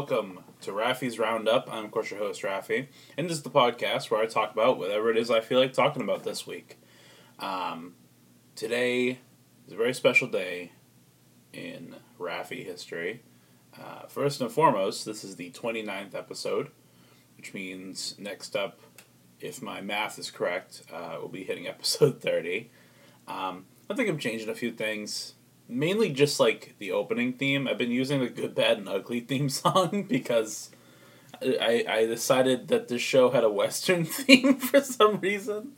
welcome to Raffi's Roundup. I'm, of course, your host, Raffi, and this is the podcast where I talk about whatever it is I feel like talking about this week. Um, today is a very special day in Raffi history. Uh, first and foremost, this is the 29th episode, which means next up, if my math is correct, uh, we'll be hitting episode 30. Um, I think I'm changing a few things mainly just like the opening theme. I've been using the good, bad, and ugly theme song because I I decided that this show had a western theme for some reason.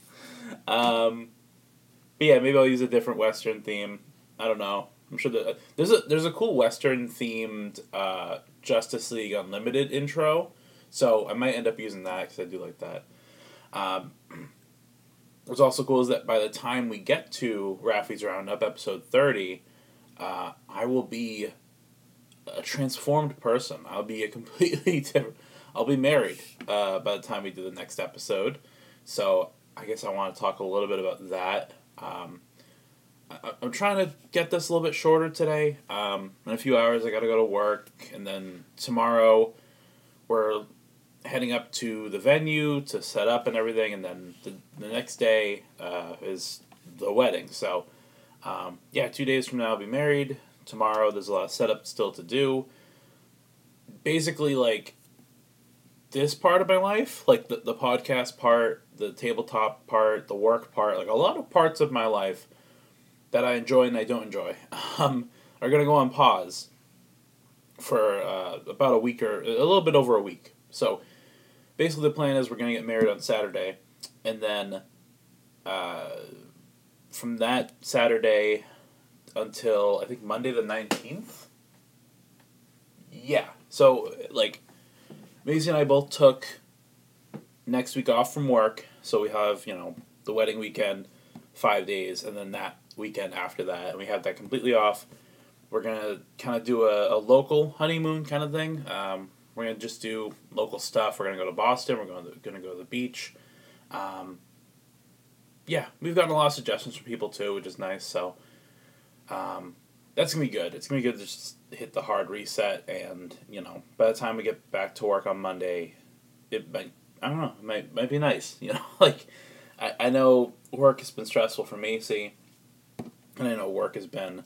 Um, but yeah, maybe I'll use a different western theme. I don't know. I'm sure that there's a there's a cool western themed uh, Justice League Unlimited intro, so I might end up using that because I do like that. Um, what's also cool is that by the time we get to Raffi's Roundup episode thirty, uh, I will be a transformed person. I'll be a completely different. I'll be married uh, by the time we do the next episode. So I guess I want to talk a little bit about that. Um, I, am trying to get this a little bit shorter today. Um, in a few hours, I got to go to work, and then tomorrow we're heading up to the venue to set up and everything, and then the, the next day uh, is the wedding. So um, yeah, two days from now I'll be married. Tomorrow there's a lot of setup still to do. Basically, like this part of my life, like the, the podcast part, the tabletop part, the work part, like a lot of parts of my life that I enjoy and I don't enjoy, um, are going to go on pause for uh, about a week or a little bit over a week. So basically, the plan is we're going to get married on Saturday, and then uh, from that Saturday until I think Monday the nineteenth. Yeah. So like Maisie and I both took next week off from work, so we have, you know, the wedding weekend, five days, and then that weekend after that, and we have that completely off. We're gonna kind of do a, a local honeymoon kind of thing. Um, we're gonna just do local stuff. We're gonna go to Boston. We're going to, gonna go to the beach. Um, yeah, we've gotten a lot of suggestions from people too, which is nice. So um, that's gonna be good. It's gonna be good to just hit the hard reset, and you know, by the time we get back to work on Monday, it might I don't know, it might might be nice. You know, like I, I know work has been stressful for Macy, and I know work has been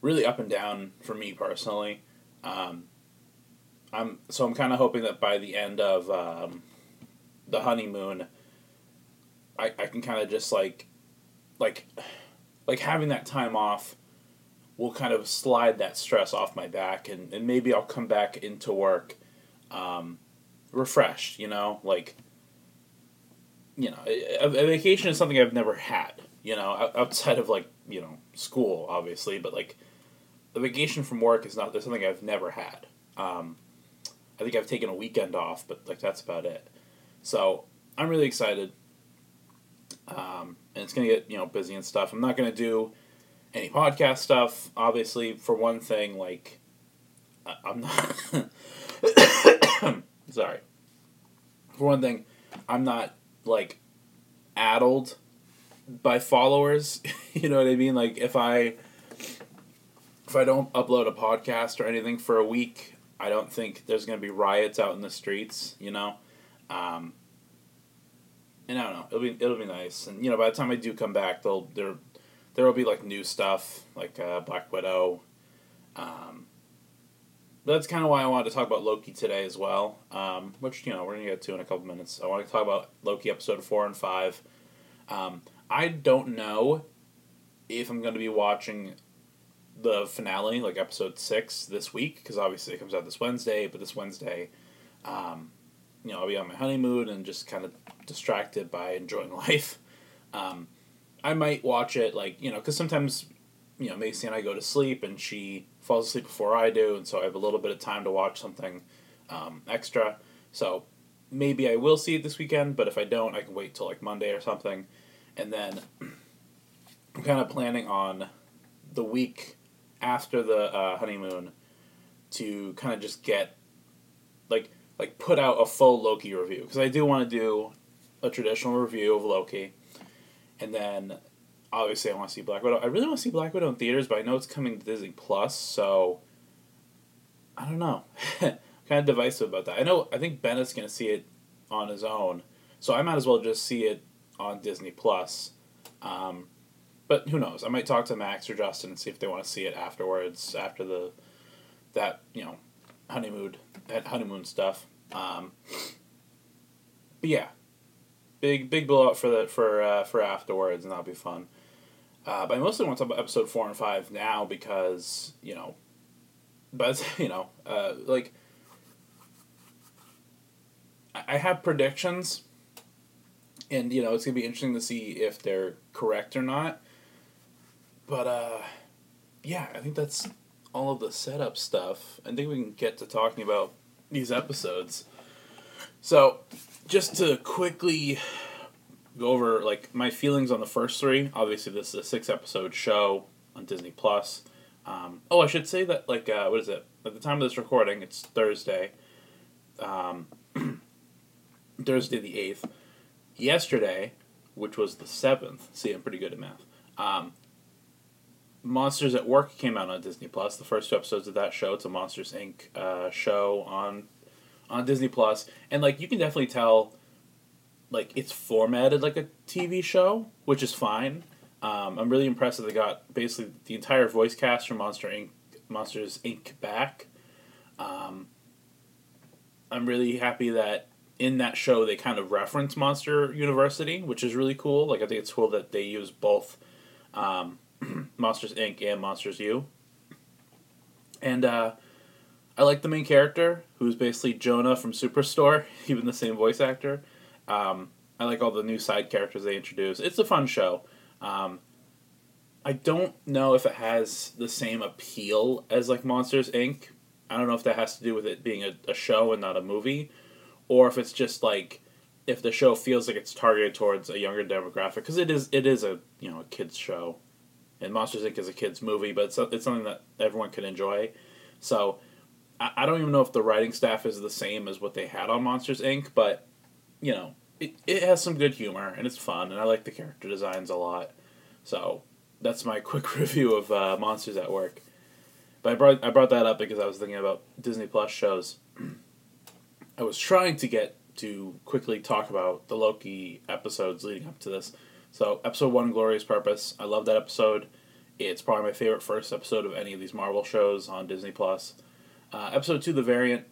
really up and down for me personally. Um, I'm so I'm kind of hoping that by the end of um, the honeymoon I, I can kind of just like like like having that time off will kind of slide that stress off my back and, and maybe I'll come back into work um, refreshed, you know, like you know, a, a, vacation is something I've never had, you know, outside of like, you know, school obviously, but like the vacation from work is not there's something I've never had. Um, I think I've taken a weekend off, but like that's about it. So, I'm really excited. Um, and it's gonna get you know busy and stuff. I'm not gonna do any podcast stuff. Obviously, for one thing, like I'm not. sorry. For one thing, I'm not like addled by followers. you know what I mean? Like if I if I don't upload a podcast or anything for a week, I don't think there's gonna be riots out in the streets. You know. Um, and I don't know. It'll be it'll be nice, and you know, by the time I do come back, they'll there there will be like new stuff like uh, Black Widow. Um, that's kind of why I wanted to talk about Loki today as well, um, which you know we're gonna get to in a couple minutes. I want to talk about Loki episode four and five. Um, I don't know if I'm to be watching the finale, like episode six, this week because obviously it comes out this Wednesday. But this Wednesday, um, you know, I'll be on my honeymoon and just kind of distracted by enjoying life. Um, I might watch it like you know because sometimes you know Macy and I go to sleep and she falls asleep before I do, and so I have a little bit of time to watch something um, extra. So maybe I will see it this weekend, but if I don't, I can wait till like Monday or something, and then I'm kind of planning on the week after the uh, honeymoon to kind of just get like like put out a full Loki review because I do want to do a traditional review of Loki, and then obviously I want to see Black Widow. I really want to see Black Widow in theaters, but I know it's coming to Disney Plus, so I don't know. kind of divisive about that. I know. I think Bennett's gonna see it on his own, so I might as well just see it on Disney Plus. Um, but who knows? I might talk to Max or Justin and see if they want to see it afterwards, after the that you know honeymoon that honeymoon stuff. Um, but yeah, big big blowout for the for uh, for afterwards, and that'll be fun. Uh, but I mostly want to talk about episode four and five now because you know, but you know, uh, like I have predictions, and you know it's gonna be interesting to see if they're correct or not. But uh, yeah, I think that's all of the setup stuff. I think we can get to talking about these episodes. So, just to quickly go over like my feelings on the first three. Obviously, this is a six episode show on Disney Plus. Um, oh, I should say that like uh, what is it? At the time of this recording, it's Thursday. Um, Thursday the eighth. Yesterday, which was the seventh. See, I'm pretty good at math. Um, Monsters at Work came out on Disney Plus. The first two episodes of that show. It's a Monsters Inc. Uh, show on on Disney Plus, and like you can definitely tell, like it's formatted like a TV show, which is fine. Um, I'm really impressed that they got basically the entire voice cast from Monster Inc. Monsters Inc. back. Um, I'm really happy that in that show they kind of reference Monster University, which is really cool. Like I think it's cool that they use both um, Monsters Inc. and Monsters U. And uh, I like the main character, who's basically Jonah from Superstore, even the same voice actor. Um, I like all the new side characters they introduce. It's a fun show. Um, I don't know if it has the same appeal as like Monsters Inc. I don't know if that has to do with it being a, a show and not a movie, or if it's just like if the show feels like it's targeted towards a younger demographic because it is it is a you know a kids show, and Monsters Inc. is a kids movie, but it's it's something that everyone can enjoy. So I, I don't even know if the writing staff is the same as what they had on Monsters Inc. But you know it it has some good humor and it's fun, and I like the character designs a lot. So that's my quick review of uh, Monsters at Work. But I brought I brought that up because I was thinking about Disney Plus shows. I was trying to get to quickly talk about the Loki episodes leading up to this. So episode one, Glorious Purpose. I love that episode. It's probably my favorite first episode of any of these Marvel shows on Disney Plus. Uh, episode two, The Variant.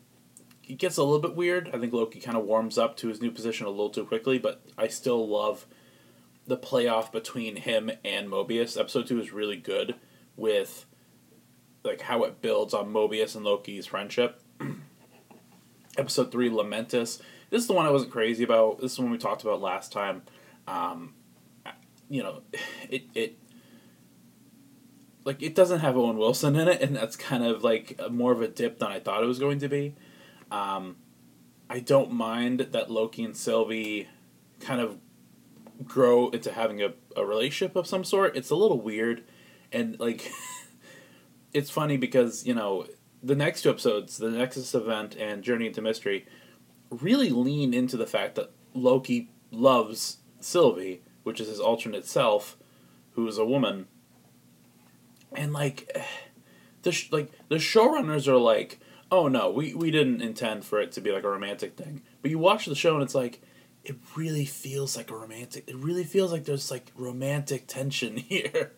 It gets a little bit weird. I think Loki kind of warms up to his new position a little too quickly, but I still love the playoff between him and Mobius. Episode two is really good with like how it builds on Mobius and Loki's friendship. Episode three, Lamentis. This is the one I wasn't crazy about. This is the one we talked about last time. Um, you know, it it like it doesn't have Owen Wilson in it, and that's kind of like more of a dip than I thought it was going to be. Um, I don't mind that Loki and Sylvie kind of grow into having a, a relationship of some sort. It's a little weird, and like it's funny because you know the next two episodes, the Nexus event and Journey into Mystery, really lean into the fact that Loki loves Sylvie, which is his alternate self, who is a woman. And like, the sh- like the showrunners are like, oh no, we we didn't intend for it to be like a romantic thing. But you watch the show and it's like, it really feels like a romantic. It really feels like there's like romantic tension here.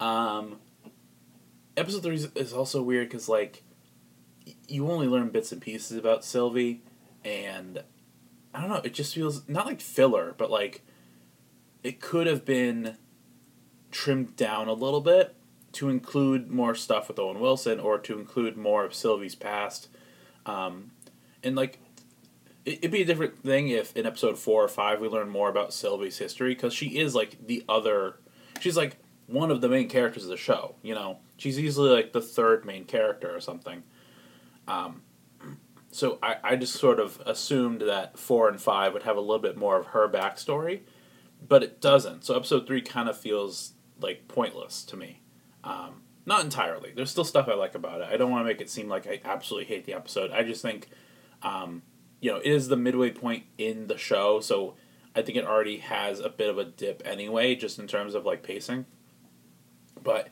Um, episode three is also weird because like you only learn bits and pieces about Sylvie, and I don't know. It just feels not like filler, but like it could have been trimmed down a little bit to include more stuff with Owen Wilson or to include more of Sylvie's past. Um, and like it'd be a different thing if in episode four or five we learn more about Sylvie's history because she is like the other. She's like one of the main characters of the show. You know, she's easily like the third main character or something. Um, so I, I just sort of assumed that four and five would have a little bit more of her backstory, but it doesn't. So episode three kind of feels like pointless to me. Um, not entirely. There's still stuff I like about it. I don't want to make it seem like I absolutely hate the episode. I just think, um, you know, it is the midway point in the show, so I think it already has a bit of a dip anyway, just in terms of like pacing. But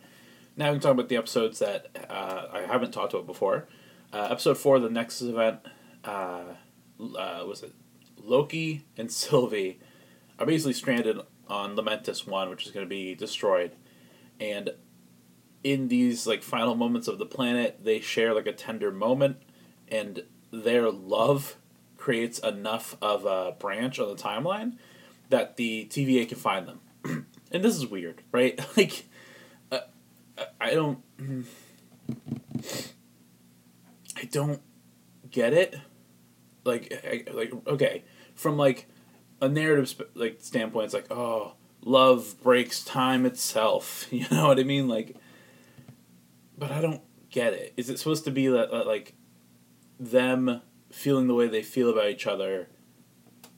now we can talk about the episodes that uh, I haven't talked about before. Uh, episode four, the Nexus event, uh, uh, was it Loki and Sylvie are basically stranded on Lamentis One, which is going to be destroyed, and in these like final moments of the planet, they share like a tender moment, and their love creates enough of a branch on the timeline that the TVA can find them. and this is weird, right? Like, uh, I don't, I don't get it. Like, I, like okay, from like a narrative sp- like standpoint, it's like, oh, love breaks time itself. You know what I mean? Like, but I don't get it. Is it supposed to be that, that like them feeling the way they feel about each other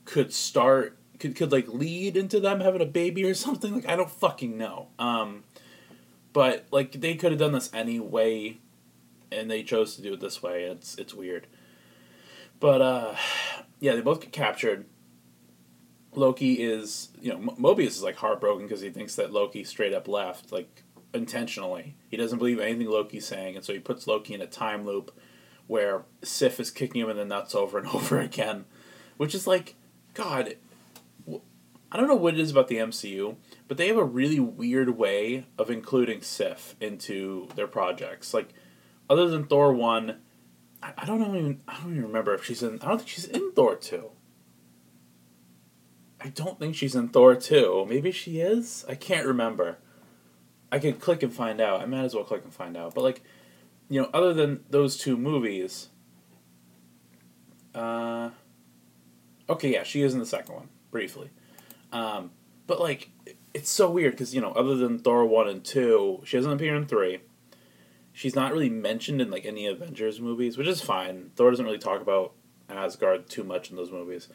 could start could could like lead into them having a baby or something? Like I don't fucking know. Um, but like they could have done this anyway, and they chose to do it this way. It's it's weird. But uh, yeah, they both get captured. Loki is, you know, Mobius is like heartbroken because he thinks that Loki straight up left, like intentionally. He doesn't believe anything Loki's saying, and so he puts Loki in a time loop where Sif is kicking him in the nuts over and over again, which is like, God, I don't know what it is about the MCU, but they have a really weird way of including Sif into their projects. Like, other than Thor one, I, don't even I don't even remember if she's in. I don't think she's in Thor two. I don't think she's in Thor 2. Maybe she is? I can't remember. I could click and find out. I might as well click and find out. But, like, you know, other than those two movies. Uh, okay, yeah, she is in the second one, briefly. Um, but, like, it's so weird because, you know, other than Thor 1 and 2, she doesn't appear in 3. She's not really mentioned in, like, any Avengers movies, which is fine. Thor doesn't really talk about Asgard too much in those movies.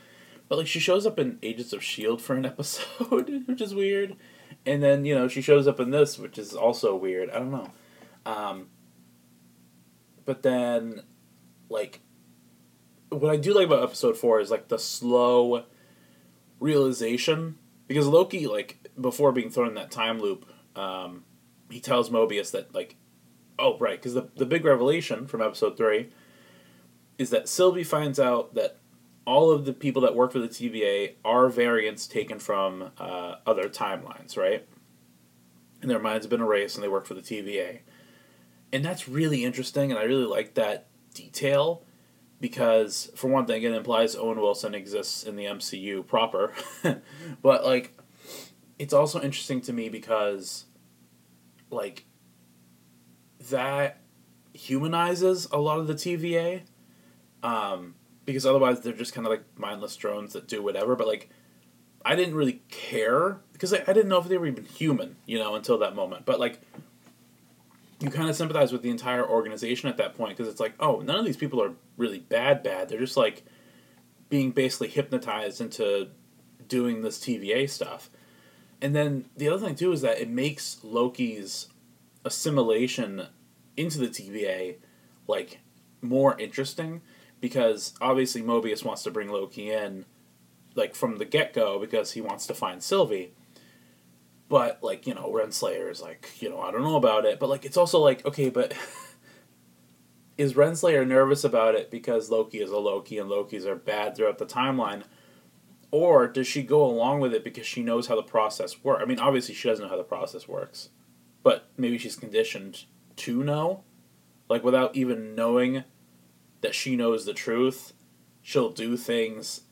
But like she shows up in Agents of Shield for an episode, which is weird, and then you know she shows up in this, which is also weird. I don't know. Um, but then, like, what I do like about episode four is like the slow realization because Loki, like, before being thrown in that time loop, um, he tells Mobius that like, oh right, because the the big revelation from episode three is that Sylvie finds out that all of the people that work for the TVA are variants taken from uh, other timelines, right? And their minds have been erased and they work for the TVA. And that's really interesting, and I really like that detail because, for one thing, it implies Owen Wilson exists in the MCU proper. but, like, it's also interesting to me because, like, that humanizes a lot of the TVA. Um, because otherwise they're just kind of like mindless drones that do whatever. But like, I didn't really care because I, didn't know if they were even human, you know, until that moment. But like, you kind of sympathize with the entire organization at that point because it's like, oh, none of these people are really bad, bad. They're just like being basically hypnotized into doing this TVA stuff. And then the other thing too is that it makes Loki's assimilation into the TVA like more interesting because obviously Mobius wants to bring Loki in, like from the get go, because he wants to find Sylvie. But like you know, Renslayer is like you know I don't know about it, but like it's also like okay, but is Renslayer nervous about it because Loki is a Loki and Lokis are bad throughout the timeline? Or does she go along with it because she knows how the process works? I mean, obviously she doesn't know how the process works, but maybe she's conditioned to know, like without even knowing that she knows the truth, she'll do things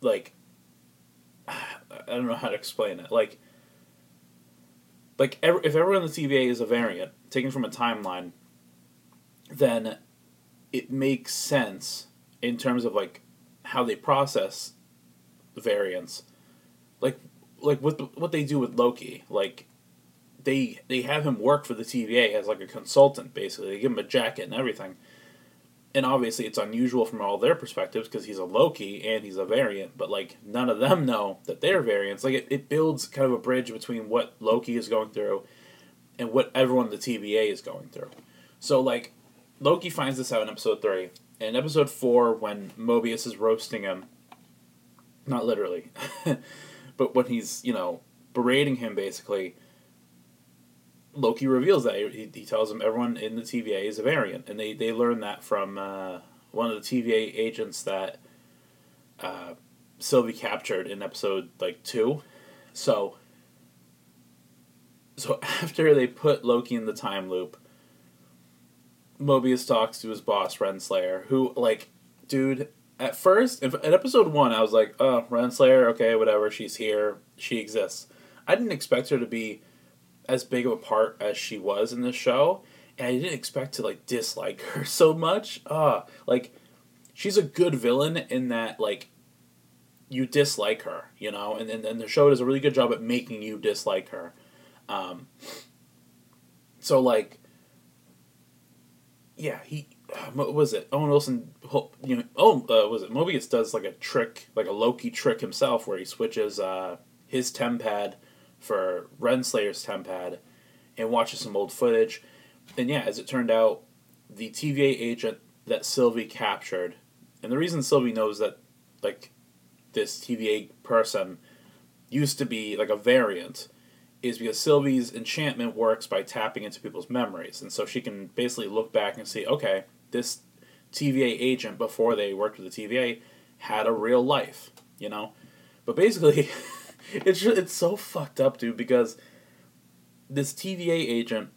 like I don't know how to explain it. Like like every, if everyone in the TVA is a variant taken from a timeline, then it makes sense in terms of like how they process the variants. Like like what what they do with Loki, like they they have him work for the TVA as like a consultant basically. They give him a jacket and everything and obviously it's unusual from all their perspectives because he's a Loki and he's a variant, but like none of them know that they're variants. Like it, it builds kind of a bridge between what Loki is going through and what everyone in the TVA is going through. So like Loki finds this out in episode three. In episode four, when Mobius is roasting him, not literally, but when he's, you know, berating him basically, Loki reveals that he, he tells them everyone in the TVA is a variant, and they they learn that from uh, one of the TVA agents that uh, Sylvie captured in episode like two. So so after they put Loki in the time loop, Mobius talks to his boss Renslayer, who like, dude. At first, in, in episode one, I was like, "Oh, Renslayer, okay, whatever. She's here. She exists." I didn't expect her to be as big of a part as she was in the show, and I didn't expect to like dislike her so much. Uh, like she's a good villain in that like you dislike her, you know, and then the show does a really good job at making you dislike her. Um, so like, yeah, he what was it Owen Wilson? You know, oh, uh, was it Mobius does like a trick, like a Loki trick himself, where he switches uh, his tempad for Renslayer's tempad, and watches some old footage. And yeah, as it turned out, the TVA agent that Sylvie captured, and the reason Sylvie knows that, like, this TVA person used to be like a variant is because Sylvie's enchantment works by tapping into people's memories. And so she can basically look back and see, okay, this TVA agent before they worked with the TVA had a real life, you know? But basically, it's it's so fucked up, dude, because this TVA agent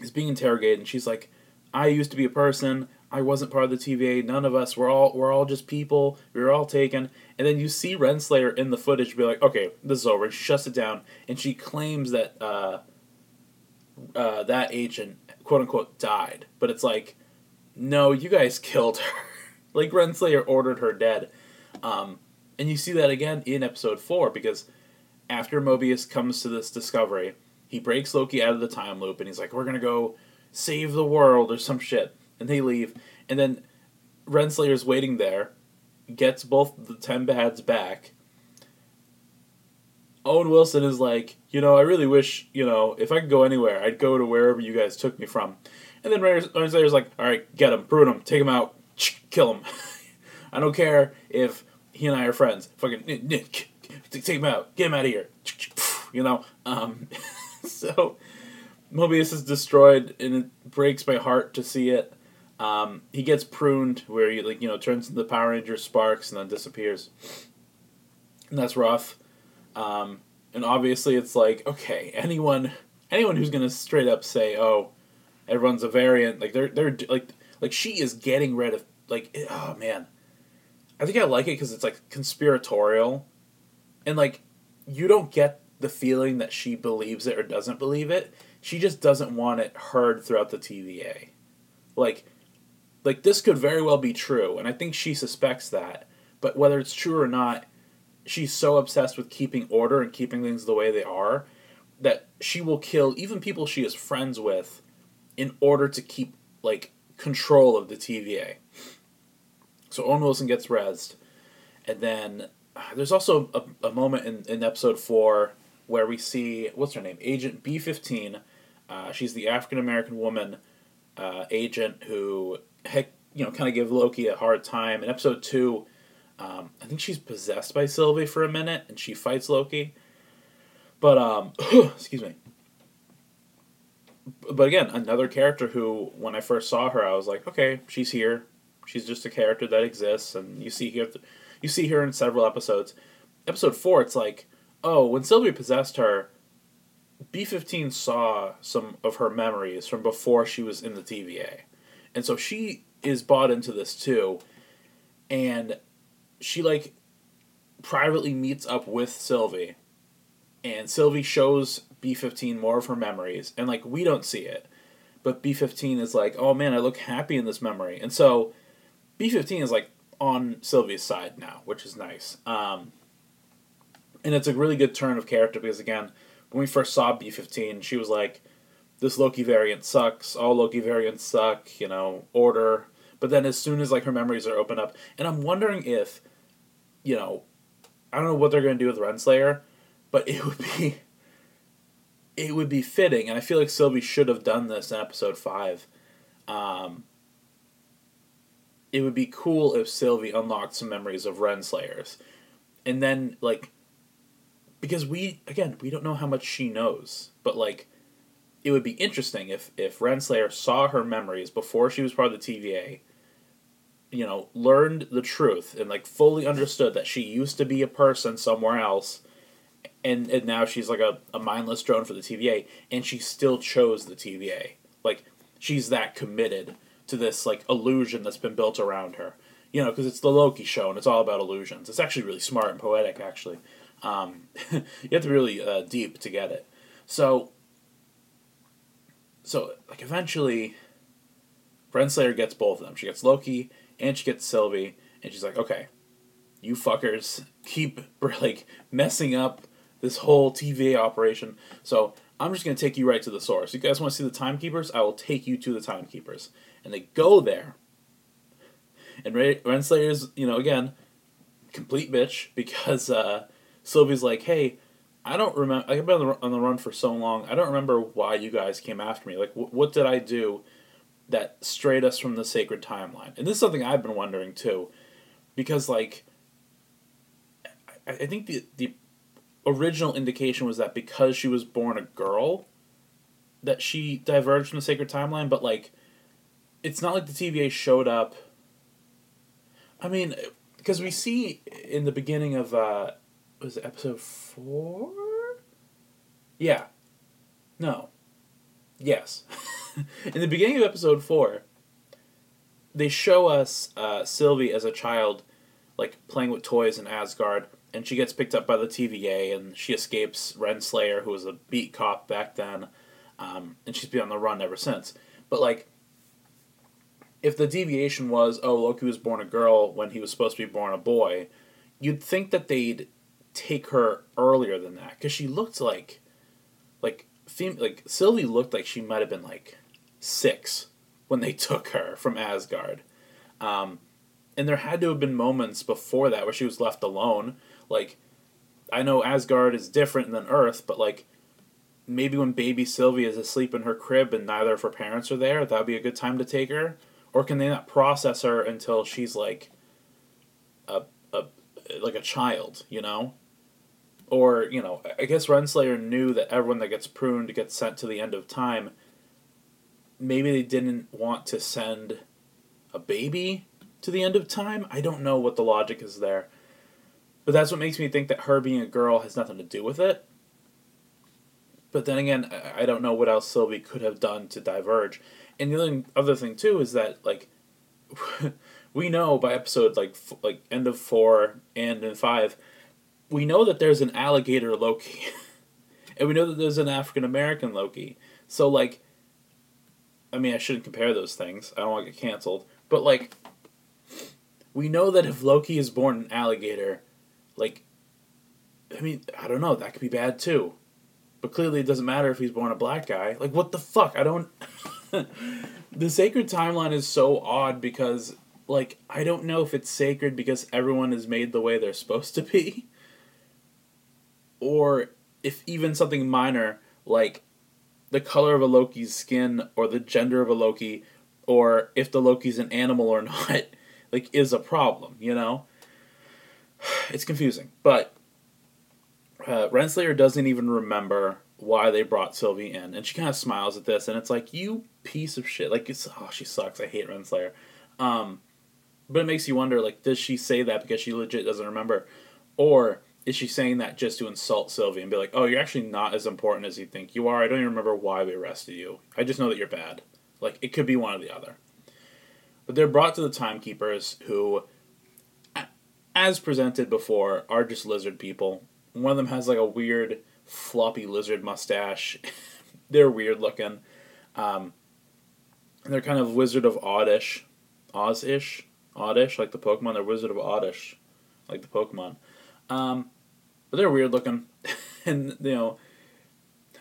is being interrogated and she's like, I used to be a person, I wasn't part of the TVA. None of us. We're all we're all just people. we are all taken. And then you see Renslayer in the footage be like, okay, this is over. And she shuts it down, and she claims that uh, uh, that agent, quote unquote, died. But it's like, no, you guys killed her. like Renslayer ordered her dead. Um, and you see that again in episode four because after Mobius comes to this discovery, he breaks Loki out of the time loop, and he's like, we're gonna go save the world or some shit and they leave. And then Renslayer's waiting there, gets both the tempads back. Owen Wilson is like, you know, I really wish, you know, if I could go anywhere, I'd go to wherever you guys took me from. And then Renslayer's like, all right, get him, prune him, take him out, kill him. I don't care if he and I are friends. Fucking take him out, get him out of here. You know, um, so Mobius is destroyed, and it breaks my heart to see it. Um, he gets pruned where he like you know turns into the Power Ranger Sparks and then disappears, and that's rough. Um, and obviously, it's like okay, anyone anyone who's gonna straight up say, "Oh, everyone's a variant," like they're they're like like she is getting rid of like oh man, I think I like it because it's like conspiratorial, and like you don't get the feeling that she believes it or doesn't believe it. She just doesn't want it heard throughout the TVA. Like like this could very well be true, and I think she suspects that. But whether it's true or not, she's so obsessed with keeping order and keeping things the way they are that she will kill even people she is friends with in order to keep like control of the TVA. So Owen Wilson gets rezzed, and then uh, there's also a, a moment in, in episode four where we see what's her name, Agent B fifteen. Uh, she's the African American woman uh, agent who heck, you know, kind of give Loki a hard time. In episode two, um, I think she's possessed by Sylvie for a minute, and she fights Loki. But um, excuse me. But again, another character who, when I first saw her, I was like, okay, she's here. She's just a character that exists, and you see here, you see her in several episodes. Episode four, it's like, oh, when Sylvie possessed her, B fifteen saw some of her memories from before she was in the TVA. And so she is bought into this too. And she like privately meets up with Sylvie. And Sylvie shows B15 more of her memories. And like we don't see it. But B15 is like, oh man, I look happy in this memory. And so B15 is like on Sylvie's side now, which is nice. Um, and it's a really good turn of character because again, when we first saw B15, she was like, this Loki variant sucks. All Loki variants suck. You know, order. But then as soon as like her memories are opened up, and I'm wondering if, you know, I don't know what they're gonna do with Renslayer, but it would be. It would be fitting, and I feel like Sylvie should have done this in episode five. Um, it would be cool if Sylvie unlocked some memories of Renslayers, and then like, because we again we don't know how much she knows, but like it would be interesting if if Renslayer saw her memories before she was part of the TVA. You know, learned the truth and like fully understood that she used to be a person somewhere else, and and now she's like a, a mindless drone for the TVA, and she still chose the TVA. Like she's that committed to this like illusion that's been built around her. You know, because it's the Loki show and it's all about illusions. It's actually really smart and poetic. Actually, um, you have to be really uh, deep to get it. So so like eventually Renslayer gets both of them. She gets Loki and she gets Sylvie, and she's like, okay, you fuckers keep like messing up this whole TVA operation. So I'm just gonna take you right to the source. You guys want to see the timekeepers? I will take you to the timekeepers. And they go there. And Renslayer's, you know, again, complete bitch because uh, Sylvie's like, hey, I don't remember. I've been on the, on the run for so long. I don't remember why you guys came after me. Like, wh- what did I do that strayed us from the sacred timeline? And this is something I've been wondering too, because like, I, I think the the original indication was that because she was born a girl, that she diverged from the sacred timeline. But like, it's not like the TVA showed up. I mean, because we see in the beginning of uh, was it episode four? Yeah. No. Yes. In the beginning of episode four, they show us uh, Sylvie as a child, like playing with toys in Asgard, and she gets picked up by the TVA, and she escapes Renslayer, who was a beat cop back then, um, and she's been on the run ever since. But like, if the deviation was, oh, Loki was born a girl when he was supposed to be born a boy, you'd think that they'd take her earlier than that because she looked like like fem- like Sylvie looked like she might have been like six when they took her from Asgard. Um, and there had to have been moments before that where she was left alone. Like, I know Asgard is different than Earth, but like, maybe when baby Sylvie is asleep in her crib and neither of her parents are there, that would be a good time to take her. Or can they not process her until she's like a, a like a child, you know? or you know, I guess Renslayer knew that everyone that gets pruned gets sent to the end of time. Maybe they didn't want to send a baby to the end of time. I don't know what the logic is there, but that's what makes me think that her being a girl has nothing to do with it. But then again, I don't know what else Sylvie could have done to diverge. And the other thing too is that like we know by episode like like end of four and in five we know that there's an alligator Loki, and we know that there's an African American Loki. So like, I mean, I shouldn't compare those things. I don't want to get canceled. But like, we know that if Loki is born an alligator, like, I mean, I don't know. That could be bad too. But clearly, it doesn't matter if he's born a black guy. Like, what the fuck? I don't. the sacred timeline is so odd because, like, I don't know if it's sacred because everyone is made the way they're supposed to be, or if even something minor like the color of a Loki's skin or the gender of a Loki or if the Loki's an animal or not like is a problem, you know? It's confusing. But uh, Renslayer doesn't even remember why they brought Sylvie in, and she kind of smiles at this, and it's like you piece of shit. Like it's oh she sucks. I hate Renslayer. Um, but it makes you wonder like does she say that because she legit doesn't remember, or is she saying that just to insult Sylvie and be like, "Oh, you're actually not as important as you think you are. I don't even remember why we arrested you. I just know that you're bad." Like it could be one or the other. But they're brought to the timekeepers who as presented before are just lizard people. One of them has like a weird floppy lizard mustache. they're weird looking. Um, they're kind of Wizard of Oddish, Oz-ish, Oddish, like the Pokemon. They're Wizard of Oddish, like the Pokemon. Um, but they're weird looking, and you know,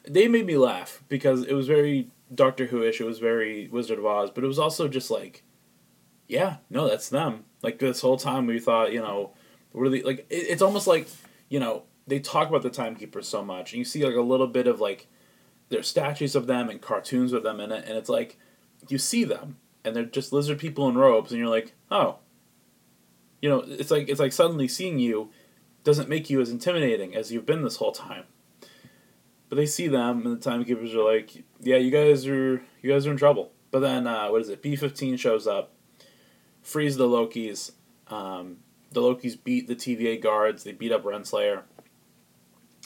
they made me laugh because it was very Doctor Who-ish. It was very Wizard of Oz, but it was also just like, yeah, no, that's them. Like this whole time we thought, you know, really like it, it's almost like you know they talk about the timekeepers so much, and you see like a little bit of like there's statues of them and cartoons with them in it, and it's like you see them and they're just lizard people in robes, and you're like, oh, you know, it's like it's like suddenly seeing you doesn't make you as intimidating as you've been this whole time. But they see them, and the timekeepers are like, "Yeah, you guys are you guys are in trouble." But then uh, what is it? B fifteen shows up, frees the Lokis. Um, the Lokis beat the TVA guards. They beat up Renslayer,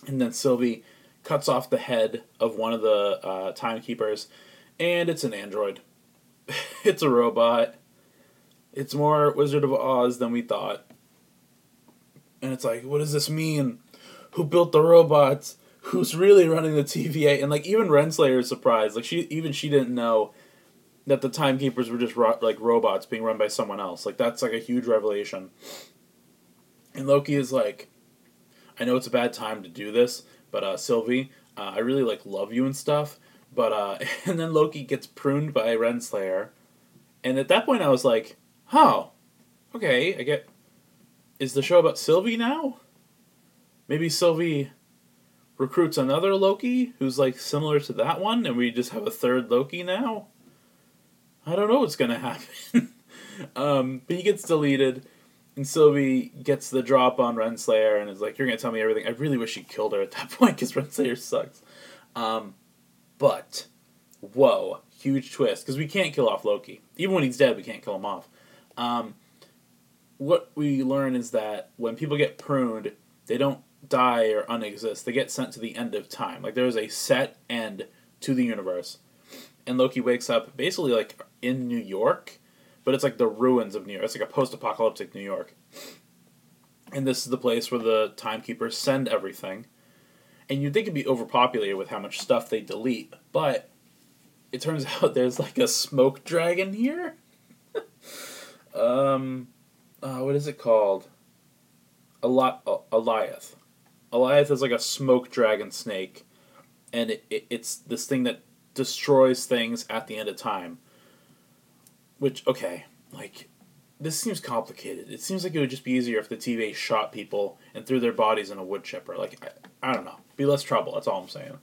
and then Sylvie cuts off the head of one of the uh, timekeepers, and it's an android. it's a robot. It's more Wizard of Oz than we thought. And it's like, what does this mean? Who built the robots? who's really running the TVA, and like even Renslayer is surprised. Like she even she didn't know that the timekeepers were just ro- like robots being run by someone else. Like that's like a huge revelation. And Loki is like, I know it's a bad time to do this, but uh, Sylvie, uh, I really like love you and stuff. But uh, and then Loki gets pruned by Renslayer, and at that point I was like, oh, okay, I get. Is the show about Sylvie now? Maybe Sylvie recruits another Loki who's like similar to that one, and we just have a third Loki now. I don't know what's gonna happen. um, but he gets deleted, and Sylvie gets the drop on Renslayer and is like, "You're gonna tell me everything." I really wish he killed her at that point because Renslayer sucks. Um, but whoa, huge twist because we can't kill off Loki. Even when he's dead, we can't kill him off. Um, what we learn is that when people get pruned, they don't die or unexist. They get sent to the end of time. Like there is a set end to the universe. And Loki wakes up basically like in New York, but it's like the ruins of New York. It's like a post-apocalyptic New York. And this is the place where the timekeepers send everything. And you'd think it'd be overpopulated with how much stuff they delete, but it turns out there's like a smoke dragon here. um, uh, what is it called? A lot, uh, Alioth. Alioth is like a smoke dragon snake, and it, it, it's this thing that destroys things at the end of time. Which okay, like this seems complicated. It seems like it would just be easier if the TVA shot people and threw their bodies in a wood chipper. Like I, I don't know, be less trouble. That's all I'm saying.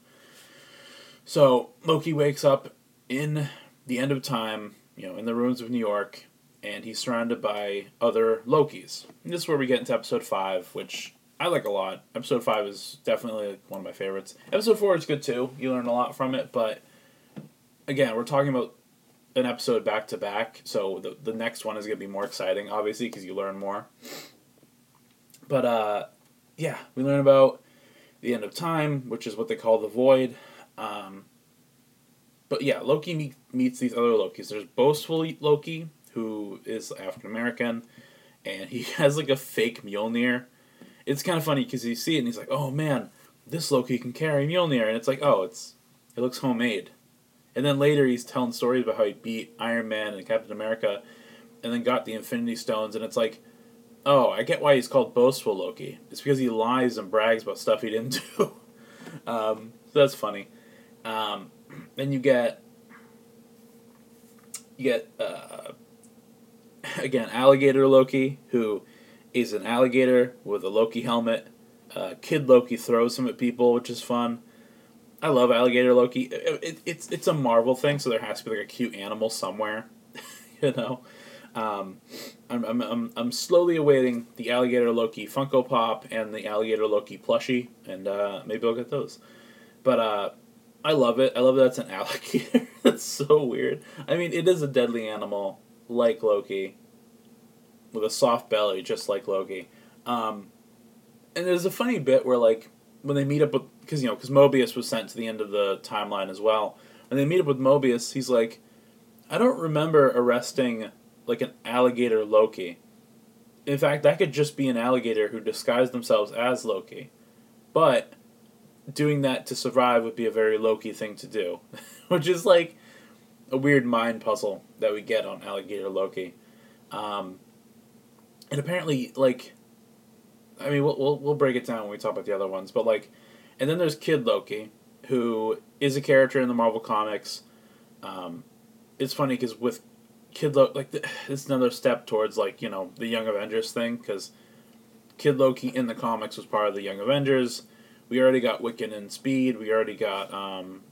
So Loki wakes up in the end of time, you know, in the ruins of New York, and he's surrounded by other Lokis. And this is where we get into episode five, which I like a lot. Episode five is definitely one of my favorites. Episode four is good too. You learn a lot from it, but again, we're talking about an episode back to back, so the the next one is gonna be more exciting, obviously, because you learn more. But uh, yeah, we learn about the end of time, which is what they call the void. Um, but yeah, Loki meet, meets these other Lokis. There's boastful Loki, who is African American, and he has like a fake Mjolnir it's kind of funny because you see it and he's like, oh man, this Loki can carry Mjolnir, and it's like, oh, it's it looks homemade. And then later he's telling stories about how he beat Iron Man and Captain America, and then got the Infinity Stones, and it's like, oh, I get why he's called boastful Loki. It's because he lies and brags about stuff he didn't do. um, so that's funny. Um, then you get you get uh, again alligator Loki who is an alligator with a Loki helmet. Uh, Kid Loki throws him at people, which is fun. I love alligator Loki. It, it, it's it's a Marvel thing, so there has to be like a cute animal somewhere, you know. Um, I'm, I'm, I'm, I'm slowly awaiting the alligator Loki Funko Pop and the alligator Loki plushie, and uh, maybe I'll get those. But uh, I love it. I love that it's an alligator. that's so weird. I mean, it is a deadly animal like Loki, with a soft belly, just like Loki. Um, and there's a funny bit where like when they meet up with because you know because Mobius was sent to the end of the timeline as well. When they meet up with Mobius, he's like, I don't remember arresting like an alligator Loki. In fact, that could just be an alligator who disguised themselves as Loki. But doing that to survive would be a very Loki thing to do, which is like a weird mind puzzle that we get on alligator Loki. Um, and apparently like I mean we'll, we'll we'll break it down when we talk about the other ones, but like and then there's Kid Loki who is a character in the Marvel comics. Um, it's funny because with Kid Loki, like the, it's another step towards like you know the Young Avengers thing because Kid Loki in the comics was part of the Young Avengers. We already got Wiccan and Speed. We already got um,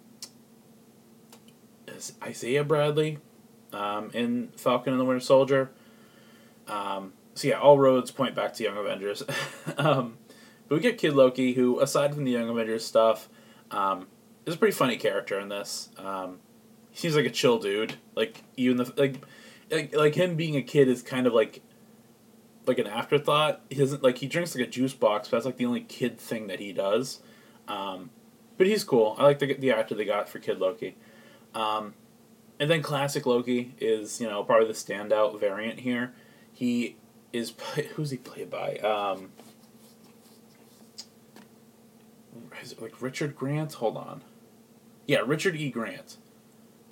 Isaiah Bradley um, in Falcon and the Winter Soldier. Um, so yeah, all roads point back to Young Avengers. um, but we get Kid Loki, who aside from the Young Avengers stuff, Um, he's a pretty funny character in this. Um, he seems like a chill dude. Like even the like, like like him being a kid is kind of like like an afterthought. He doesn't like he drinks like a juice box, but that's like the only kid thing that he does. Um, but he's cool. I like the the actor they got for Kid Loki. Um, and then classic Loki is you know probably the standout variant here. He is who's he played by? Um, is it like Richard Grant? Hold on. Yeah, Richard E. Grant.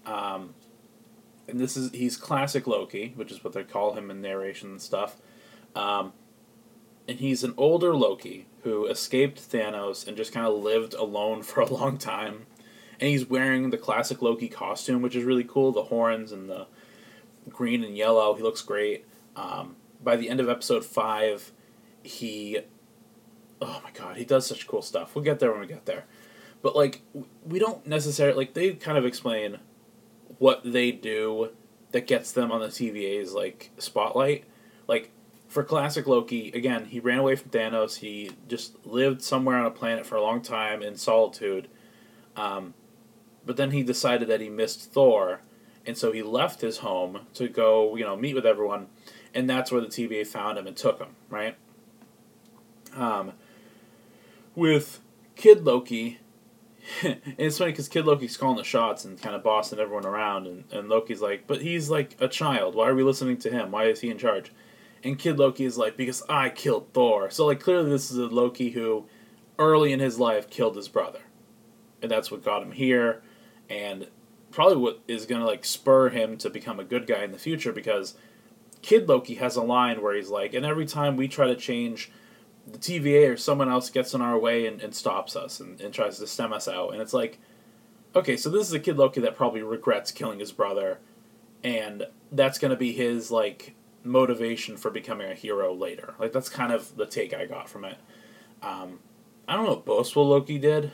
Um, and this is he's classic Loki, which is what they call him in narration and stuff. Um, and he's an older Loki who escaped Thanos and just kind of lived alone for a long time. And he's wearing the classic Loki costume, which is really cool. The horns and the green and yellow. He looks great. Um, by the end of episode five, he oh my god, he does such cool stuff. We'll get there when we get there. But like we don't necessarily like they kind of explain what they do that gets them on the TVA's like spotlight. Like for classic Loki, again, he ran away from Thanos. He just lived somewhere on a planet for a long time in solitude. Um, but then he decided that he missed Thor, and so he left his home to go, you know, meet with everyone, and that's where the TVA found him and took him, right? Um, with Kid Loki, and it's funny because Kid Loki's calling the shots and kind of bossing everyone around, and, and Loki's like, but he's like a child. Why are we listening to him? Why is he in charge? And Kid Loki is like, because I killed Thor. So like clearly this is a Loki who, early in his life, killed his brother, and that's what got him here, and probably what is gonna like spur him to become a good guy in the future because Kid Loki has a line where he's like, and every time we try to change the TVA or someone else gets in our way and, and stops us and, and tries to stem us out. And it's like, okay, so this is a kid Loki that probably regrets killing his brother, and that's going to be his, like, motivation for becoming a hero later. Like, that's kind of the take I got from it. Um, I don't know what boastful Loki did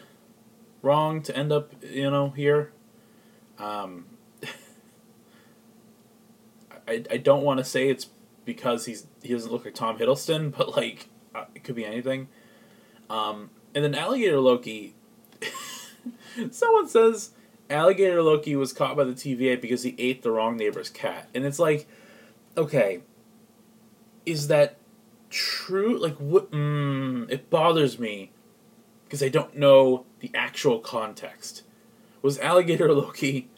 wrong to end up, you know, here. Um, I, I don't want to say it's because he's he doesn't look like Tom Hiddleston, but like uh, it could be anything. Um, and then Alligator Loki. someone says Alligator Loki was caught by the TVA because he ate the wrong neighbor's cat, and it's like, okay, is that true? Like, what? Mm, it bothers me because I don't know the actual context. Was Alligator Loki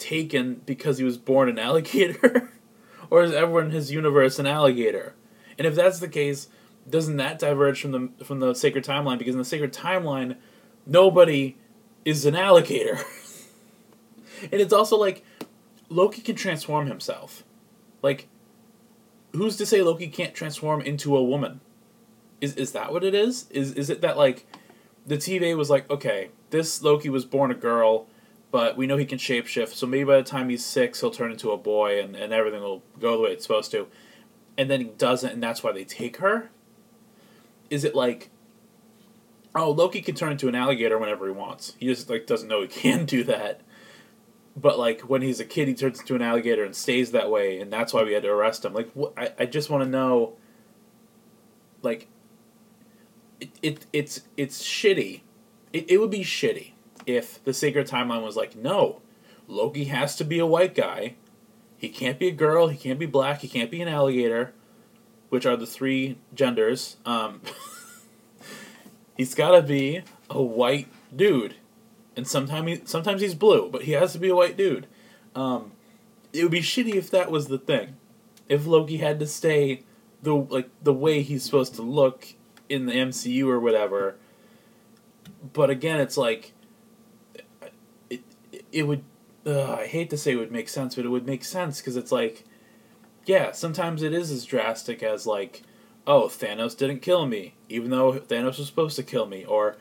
taken because he was born an alligator? or is everyone in his universe an alligator? And if that's the case, doesn't that diverge from the from the sacred timeline? Because in the sacred timeline, nobody is an alligator. and it's also like Loki can transform himself. Like, who's to say Loki can't transform into a woman? Is is that what it is? Is is it that like the TVA was like, okay, this Loki was born a girl, but we know he can shapeshift, so maybe by the time he's six he'll turn into a boy and, and everything will go the way it's supposed to and then he doesn't, and that's why they take her? Is it like, oh, Loki can turn into an alligator whenever he wants. He just like doesn't know he can do that. But like when he's a kid, he turns into an alligator and stays that way, and that's why we had to arrest him. Like, what? I, I just want to know. Like, it, it it's it's shitty. It, it would be shitty if the sacred timeline was like, no, Loki has to be a white guy he can't be a girl. He can't be black. He can't be an alligator, which are the three genders. Um, he's got to be a white dude, and sometimes he, sometimes he's blue, but he has to be a white dude. Um, it would be shitty if that was the thing. If Loki had to stay the like the way he's supposed to look in the MCU or whatever. But again, it's like it, would ugh, I hate to say it would make sense, but it would make sense because it's like, yeah, sometimes it is as drastic as like, oh, Thanos didn't kill me, even though Thanos was supposed to kill me, or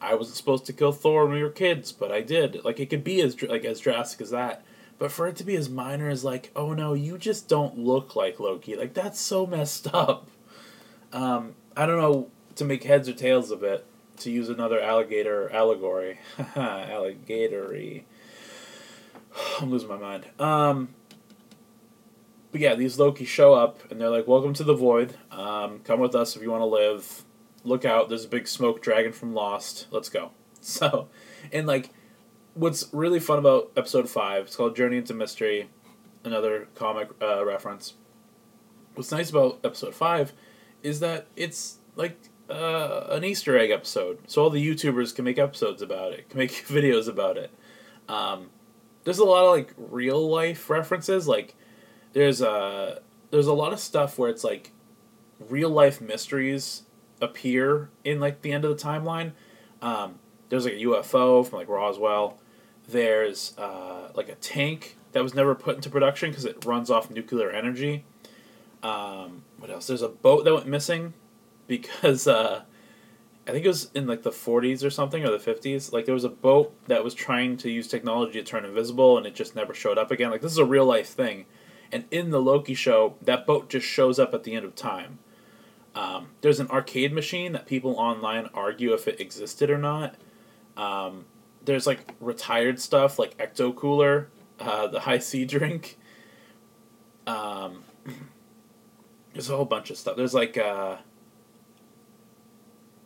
I wasn't supposed to kill Thor when we were kids, but I did. Like it could be as like as drastic as that. But for it to be as minor as like, oh no, you just don't look like Loki. Like that's so messed up. Um, I don't know to make heads or tails of it. To use another alligator allegory, alligatory. I'm losing my mind. Um, but yeah, these Loki show up and they're like, "Welcome to the Void. Um, come with us if you want to live." look out, there's a big smoke dragon from Lost. Let's go. So, and like, what's really fun about episode five? It's called Journey into Mystery, another comic uh, reference. What's nice about episode five is that it's like uh, an Easter egg episode, so all the YouTubers can make episodes about it, can make videos about it. Um, there's a lot of like real life references. Like there's a there's a lot of stuff where it's like real life mysteries appear in like the end of the timeline. Um, there's like a UFO from like Roswell. There's uh, like a tank that was never put into production because it runs off nuclear energy. Um, what else? There's a boat that went missing because uh, I think it was in like the 40s or something or the 50s. Like there was a boat that was trying to use technology to turn invisible and it just never showed up again. Like this is a real life thing. And in the Loki show, that boat just shows up at the end of time. Um, there's an arcade machine that people online argue if it existed or not. Um, there's like retired stuff like Ecto Cooler, uh, the Hi-C drink. Um, there's a whole bunch of stuff. There's like uh,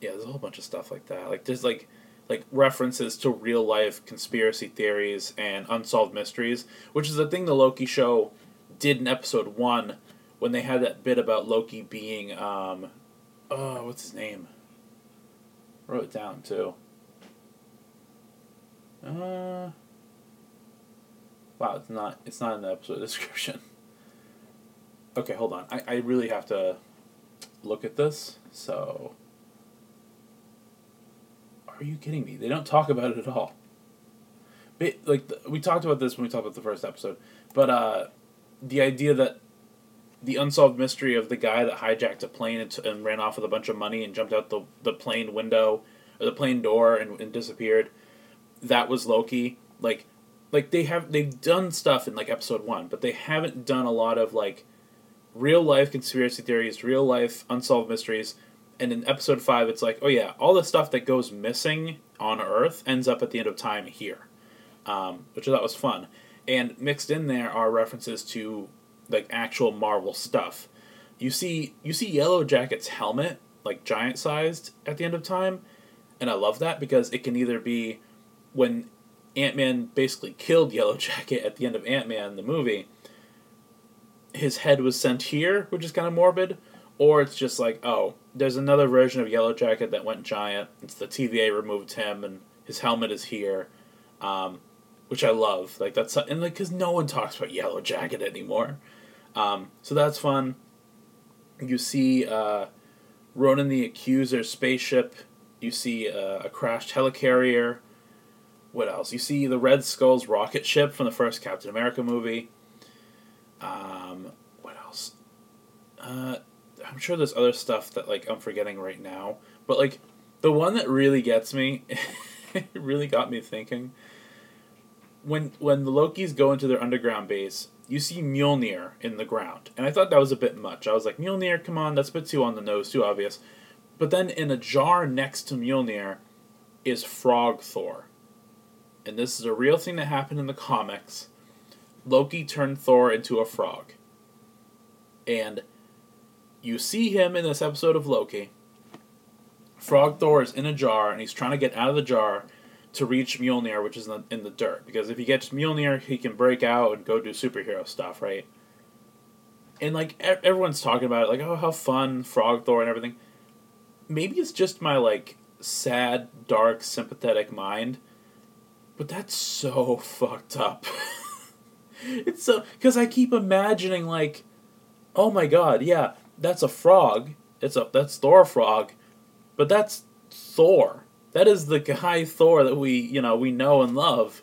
yeah, there's a whole bunch of stuff like that. Like there's like like references to real life conspiracy theories and unsolved mysteries, which is the thing the Loki show did in episode one when they had that bit about Loki being um, oh what's his name? Wrote it down too. Uh, wow, it's not it's not in the episode description. Okay, hold on. I, I really have to look at this. So, are you kidding me? They don't talk about it at all. But, like we talked about this when we talked about the first episode, but uh, the idea that the unsolved mystery of the guy that hijacked a plane and, t- and ran off with a bunch of money and jumped out the, the plane window or the plane door and, and disappeared that was loki like like they have they've done stuff in like episode one but they haven't done a lot of like real life conspiracy theories real life unsolved mysteries and in episode five it's like oh yeah all the stuff that goes missing on earth ends up at the end of time here um, which i thought was fun and mixed in there are references to like actual Marvel stuff. You see you see Yellow Jacket's helmet like giant sized at the end of time, and I love that because it can either be when Ant Man basically killed Yellow Jacket at the end of Ant Man the movie. His head was sent here, which is kind of morbid, or it's just like, oh, there's another version of Yellow Jacket that went giant. It's the TVA removed him, and his helmet is here, um, which I love. Like that's and like because no one talks about Yellow Jacket anymore. Um, so that's fun. You see uh, Ronan the Accuser spaceship. You see uh, a crashed helicarrier. What else? You see the Red Skull's rocket ship from the first Captain America movie. Um, what else? Uh, I'm sure there's other stuff that like I'm forgetting right now, but like the one that really gets me, really got me thinking. When when the Lokis go into their underground base, you see Mjolnir in the ground. And I thought that was a bit much. I was like, Mjolnir, come on, that's a bit too on the nose, too obvious. But then in a jar next to Mjolnir is Frog Thor. And this is a real thing that happened in the comics. Loki turned Thor into a frog. And you see him in this episode of Loki. Frog Thor is in a jar and he's trying to get out of the jar to reach Mjolnir, which is in the, in the dirt. Because if he gets Mjolnir, he can break out and go do superhero stuff, right? And like everyone's talking about it, like oh how fun Frog Thor and everything. Maybe it's just my like sad, dark, sympathetic mind, but that's so fucked up. it's so because I keep imagining like, oh my god, yeah, that's a frog. It's a that's Thor frog, but that's Thor that is the guy Thor that we, you know, we know and love.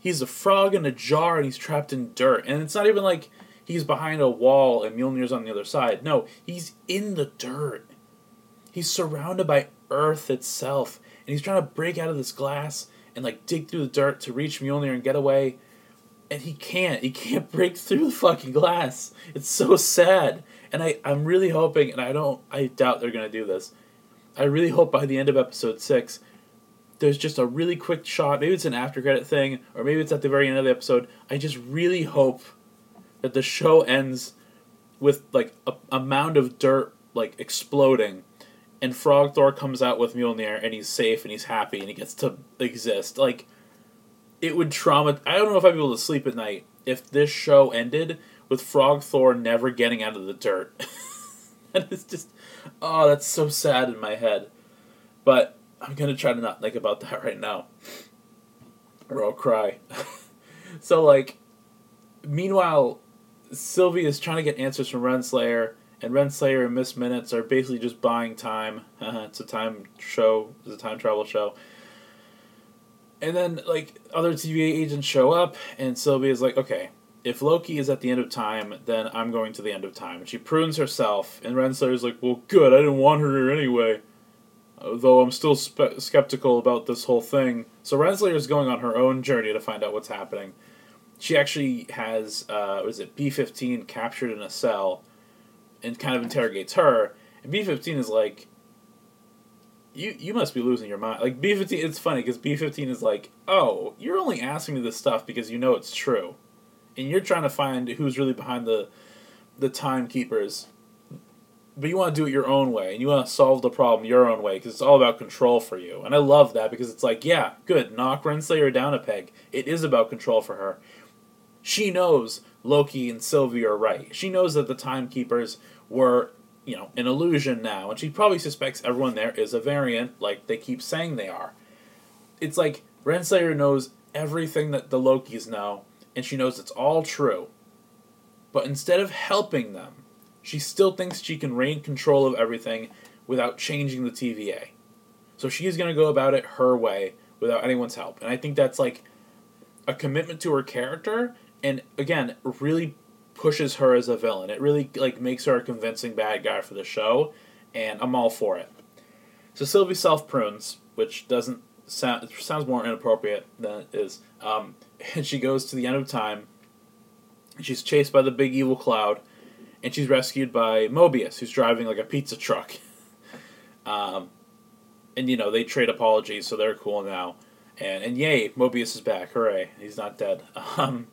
He's a frog in a jar and he's trapped in dirt. And it's not even like he's behind a wall and Mjolnir's on the other side. No, he's in the dirt. He's surrounded by earth itself. And he's trying to break out of this glass and like dig through the dirt to reach Mjolnir and get away. And he can't. He can't break through the fucking glass. It's so sad. And I, I'm really hoping, and I don't, I doubt they're gonna do this. I really hope by the end of episode six, there's just a really quick shot. Maybe it's an after credit thing, or maybe it's at the very end of the episode. I just really hope that the show ends with like a, a mound of dirt like exploding, and Frog Thor comes out with Mjolnir and he's safe and he's happy and he gets to exist. Like, it would trauma. I don't know if I'd be able to sleep at night if this show ended with Frog Thor never getting out of the dirt. and it's just, oh, that's so sad in my head. But I'm gonna try to not think about that right now, or I'll cry. so like, meanwhile, Sylvie is trying to get answers from Renslayer, and Renslayer and Miss Minutes are basically just buying time. it's a time show. It's a time travel show. And then like other TVA agents show up, and Sylvie is like, okay, if Loki is at the end of time, then I'm going to the end of time. And she prunes herself, and Renslayer's like, well, good, I didn't want her here anyway. Though I'm still spe- skeptical about this whole thing. So Renslayer is going on her own journey to find out what's happening. She actually has, uh, was it B15 captured in a cell, and kind of interrogates her. And B15 is like, you you must be losing your mind. Like B15, it's funny because B15 is like, oh, you're only asking me this stuff because you know it's true and you're trying to find who's really behind the the timekeepers but you want to do it your own way and you want to solve the problem your own way because it's all about control for you. And i love that because it's like yeah good knock renslayer down a peg. It is about control for her. She knows loki and sylvie are right. She knows that the timekeepers were you know an illusion now and she probably suspects everyone there is a variant like they keep saying they are. It's like renslayer knows everything that the lokis know and she knows it's all true. But instead of helping them, she still thinks she can reign control of everything without changing the TVA. So she's going to go about it her way without anyone's help. And I think that's like a commitment to her character and again, really pushes her as a villain. It really like makes her a convincing bad guy for the show and I'm all for it. So Sylvie self prunes, which doesn't sound sounds more inappropriate than it is. Um, and she goes to the end of time. She's chased by the big evil cloud, and she's rescued by Mobius, who's driving like a pizza truck. um, and you know they trade apologies, so they're cool now. And and yay, Mobius is back! Hooray! He's not dead. Um,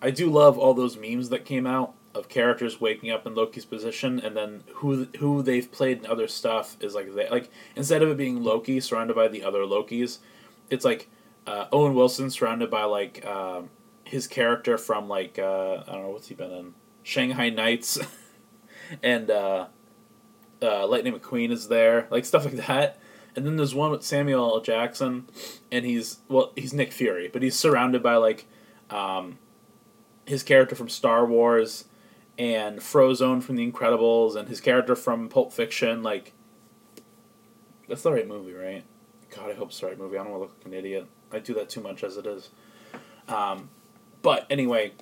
I do love all those memes that came out of characters waking up in Loki's position, and then who who they've played in other stuff is like they like instead of it being Loki surrounded by the other Lokis, it's like uh, Owen Wilson surrounded by like uh, his character from like uh, I don't know what's he been in Shanghai Nights, and uh, uh, Lightning McQueen is there, like stuff like that. And then there's one with Samuel L. Jackson, and he's well, he's Nick Fury, but he's surrounded by like um, his character from Star Wars and Frozone from The Incredibles and his character from Pulp Fiction. Like, that's the right movie, right? God, I hope it's the right movie. I don't want to look like an idiot. I do that too much as it is. Um, but anyway,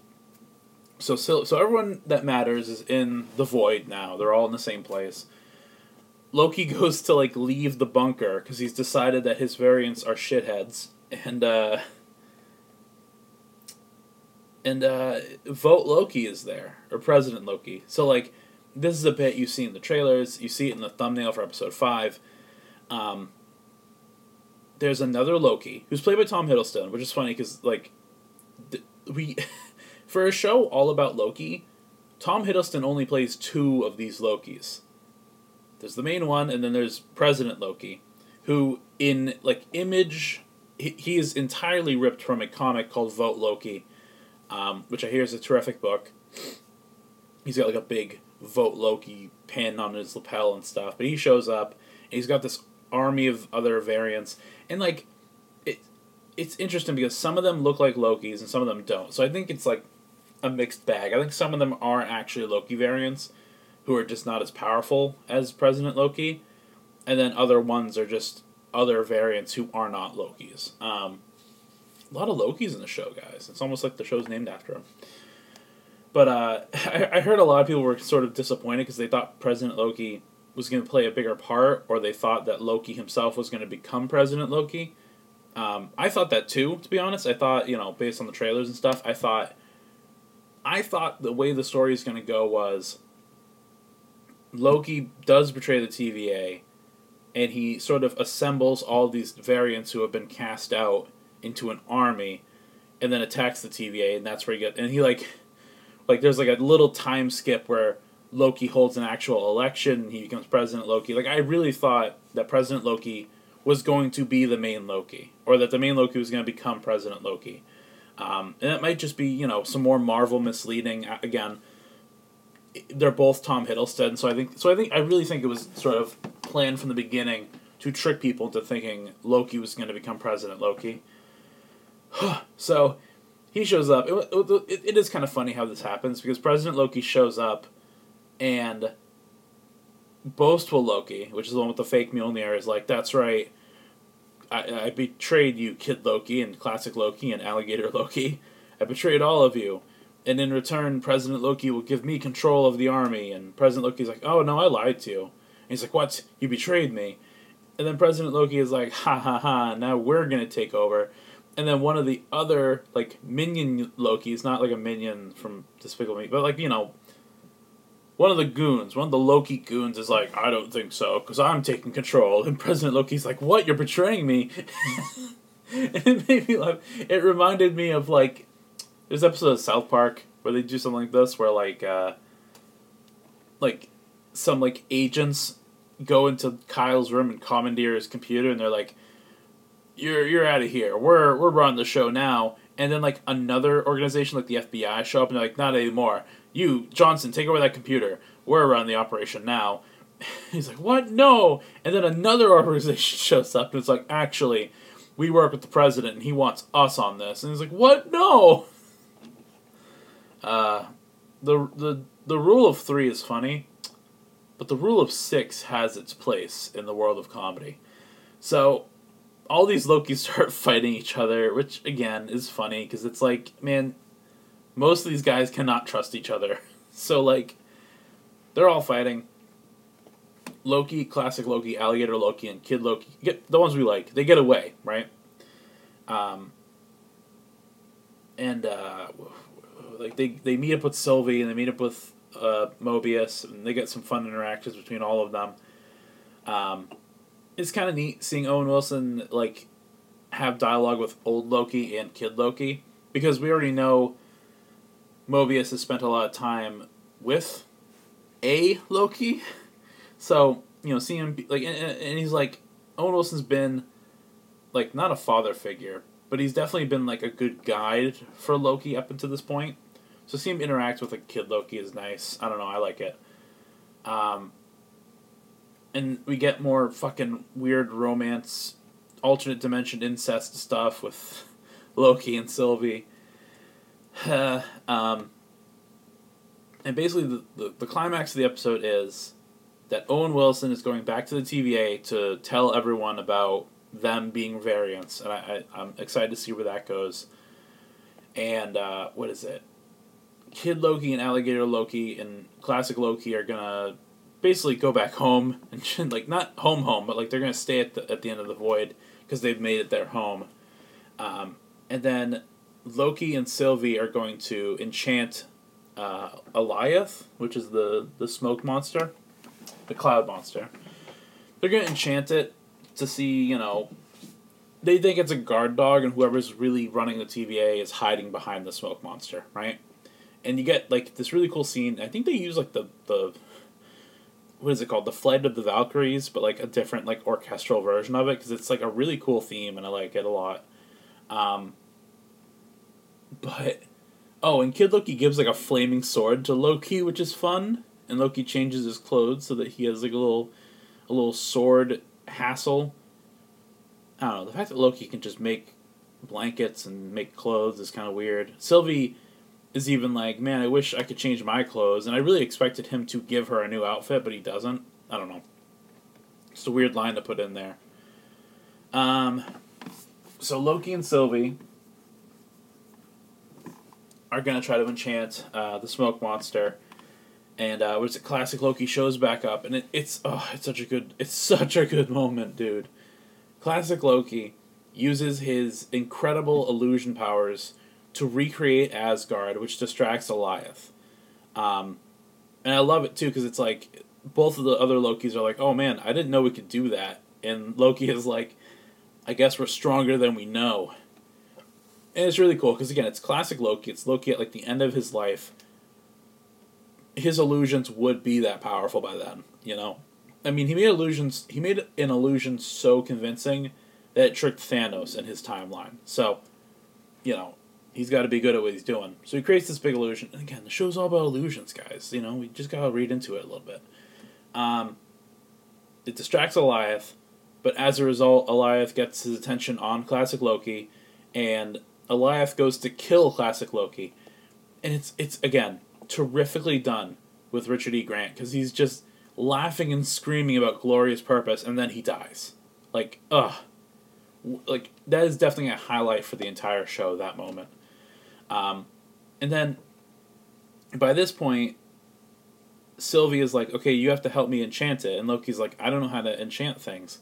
so, so so everyone that matters is in the void now. They're all in the same place. Loki goes to like leave the bunker because he's decided that his variants are shitheads, and uh, and uh, vote Loki is there or President Loki. So like, this is a bit you see in the trailers. You see it in the thumbnail for episode five. Um, there's another Loki who's played by Tom Hiddleston, which is funny because like th- we for a show all about Loki, Tom Hiddleston only plays two of these Lokis. There's the main one, and then there's President Loki, who in like image he, he is entirely ripped from a comic called Vote Loki, um, which I hear is a terrific book. He's got like a big Vote Loki pin on his lapel and stuff, but he shows up and he's got this army of other variants, and like it it's interesting because some of them look like Loki's and some of them don't. So I think it's like a mixed bag. I think some of them are actually Loki variants who are just not as powerful as President Loki, and then other ones are just other variants who are not Loki's. Um, a lot of Loki's in the show, guys. It's almost like the show's named after him. But uh, I, I heard a lot of people were sort of disappointed because they thought President Loki was going to play a bigger part, or they thought that Loki himself was going to become President Loki. Um, I thought that too, to be honest. I thought, you know, based on the trailers and stuff, I thought, I thought the way the story is going to go was Loki does betray the TVA, and he sort of assembles all these variants who have been cast out into an army, and then attacks the TVA, and that's where he get and he like, like there's like a little time skip where Loki holds an actual election, he becomes President Loki. Like I really thought that President Loki was going to be the main Loki, or that the main Loki was going to become President Loki. Um, and it might just be you know some more Marvel misleading. Again, they're both Tom Hiddleston, so I think so. I think I really think it was sort of planned from the beginning to trick people into thinking Loki was going to become President Loki. so he shows up. It, it, it is kind of funny how this happens because President Loki shows up and boastful Loki, which is the one with the fake Mjolnir, is like, "That's right, I, I betrayed you, Kid Loki, and Classic Loki, and Alligator Loki. I betrayed all of you, and in return, President Loki will give me control of the army." And President Loki's like, "Oh no, I lied to you." And he's like, "What? You betrayed me?" And then President Loki is like, "Ha ha ha! Now we're gonna take over." And then one of the other like minion Loki's, not like a minion from Despicable Me, but like you know one of the goons, one of the Loki goons, is like, I don't think so, because I'm taking control. And President Loki's like, What? You're betraying me? and it made me laugh. It reminded me of like, an episode of South Park where they do something like this, where like, uh, like, some like agents go into Kyle's room and commandeer his computer, and they're like, "You're you're out of here. We're we're running the show now." And then like another organization like the FBI show up and they're like, "Not anymore you, Johnson, take over that computer. We're running the operation now. He's like, what? No. And then another organization shows up and it's like, actually, we work with the president and he wants us on this. And he's like, what? No. Uh, the the the rule of three is funny, but the rule of six has its place in the world of comedy. So all these Lokis start fighting each other, which again is funny because it's like, man, most of these guys cannot trust each other. So like they're all fighting. Loki, classic Loki, alligator Loki, and Kid Loki get the ones we like. They get away, right? Um, and uh, like they they meet up with Sylvie and they meet up with uh, Mobius and they get some fun interactions between all of them. Um, it's kind of neat seeing Owen Wilson like have dialogue with old Loki and Kid Loki because we already know Mobius has spent a lot of time with a Loki. So, you know, seeing him, be, like, and, and he's like, Owen Wilson's been, like, not a father figure, but he's definitely been, like, a good guide for Loki up until this point. So, see him interact with a kid Loki is nice. I don't know, I like it. Um, and we get more fucking weird romance, alternate dimension incest stuff with Loki and Sylvie. um, and basically, the, the, the climax of the episode is that Owen Wilson is going back to the TVA to tell everyone about them being variants, and I, I am excited to see where that goes. And uh, what is it? Kid Loki and Alligator Loki and Classic Loki are gonna basically go back home and like not home home, but like they're gonna stay at the at the end of the void because they've made it their home. Um, and then Loki and Sylvie are going to enchant uh, Alioth, which is the the smoke monster, the cloud monster. They're going to enchant it to see, you know, they think it's a guard dog, and whoever's really running the TVA is hiding behind the smoke monster, right? And you get like this really cool scene. I think they use like the the what is it called? The Flight of the Valkyries, but like a different like orchestral version of it because it's like a really cool theme, and I like it a lot. Um, but oh, and Kid Loki gives like a flaming sword to Loki, which is fun. And Loki changes his clothes so that he has like a little, a little sword hassle. I don't know. The fact that Loki can just make blankets and make clothes is kind of weird. Sylvie is even like, man, I wish I could change my clothes, and I really expected him to give her a new outfit, but he doesn't. I don't know. It's a weird line to put in there. Um, so Loki and Sylvie are gonna try to enchant uh, the smoke monster, and uh, what's it? Classic Loki shows back up, and it, it's oh, it's such a good, it's such a good moment, dude. Classic Loki uses his incredible illusion powers to recreate Asgard, which distracts Alioth. Um, and I love it too because it's like both of the other Lokis are like, "Oh man, I didn't know we could do that," and Loki is like, "I guess we're stronger than we know." And it's really cool because again, it's classic Loki. It's Loki at like the end of his life, his illusions would be that powerful by then. You know, I mean, he made illusions. He made an illusion so convincing that it tricked Thanos in his timeline. So, you know, he's got to be good at what he's doing. So he creates this big illusion. And again, the show's all about illusions, guys. You know, we just gotta read into it a little bit. Um, it distracts Alioth, but as a result, Alioth gets his attention on Classic Loki, and Alioth goes to kill Classic Loki, and it's it's again terrifically done with Richard E. Grant because he's just laughing and screaming about glorious purpose, and then he dies. Like, ugh. Like, that is definitely a highlight for the entire show, that moment. Um, and then, by this point, Sylvie is like, okay, you have to help me enchant it. And Loki's like, I don't know how to enchant things.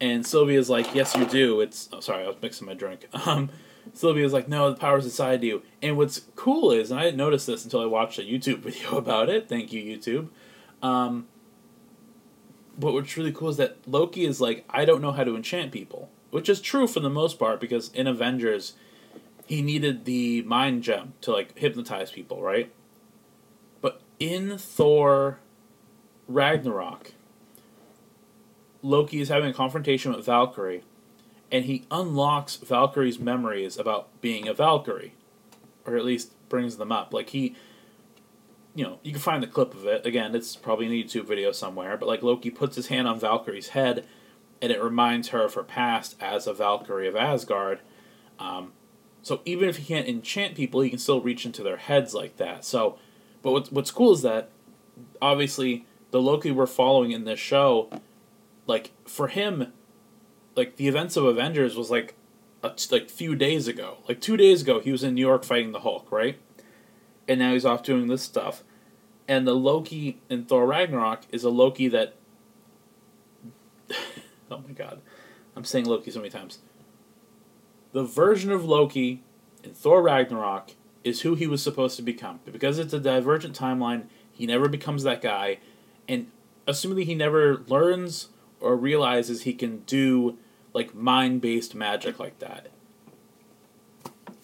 And Sylvia's like, yes, you do. It's, oh, sorry, I was mixing my drink. Um, Sylvia's like, no, the power's inside you. And what's cool is, and I didn't notice this until I watched a YouTube video about it. Thank you, YouTube. Um, but what's really cool is that Loki is like, I don't know how to enchant people, which is true for the most part because in Avengers, he needed the mind gem to like hypnotize people, right? But in Thor Ragnarok, Loki is having a confrontation with Valkyrie, and he unlocks Valkyrie's memories about being a Valkyrie, or at least brings them up. Like he you know, you can find the clip of it. Again, it's probably in a YouTube video somewhere. But like Loki puts his hand on Valkyrie's head, and it reminds her of her past as a Valkyrie of Asgard. Um, so even if he can't enchant people, he can still reach into their heads like that. So, but what's what's cool is that obviously the Loki we're following in this show, like for him, like the events of Avengers was like a like few days ago. Like two days ago, he was in New York fighting the Hulk, right? and now he's off doing this stuff. And the Loki in Thor Ragnarok is a Loki that. oh my god. I'm saying Loki so many times. The version of Loki in Thor Ragnarok is who he was supposed to become. Because it's a divergent timeline, he never becomes that guy. And assumingly he never learns or realizes he can do like mind based magic like that.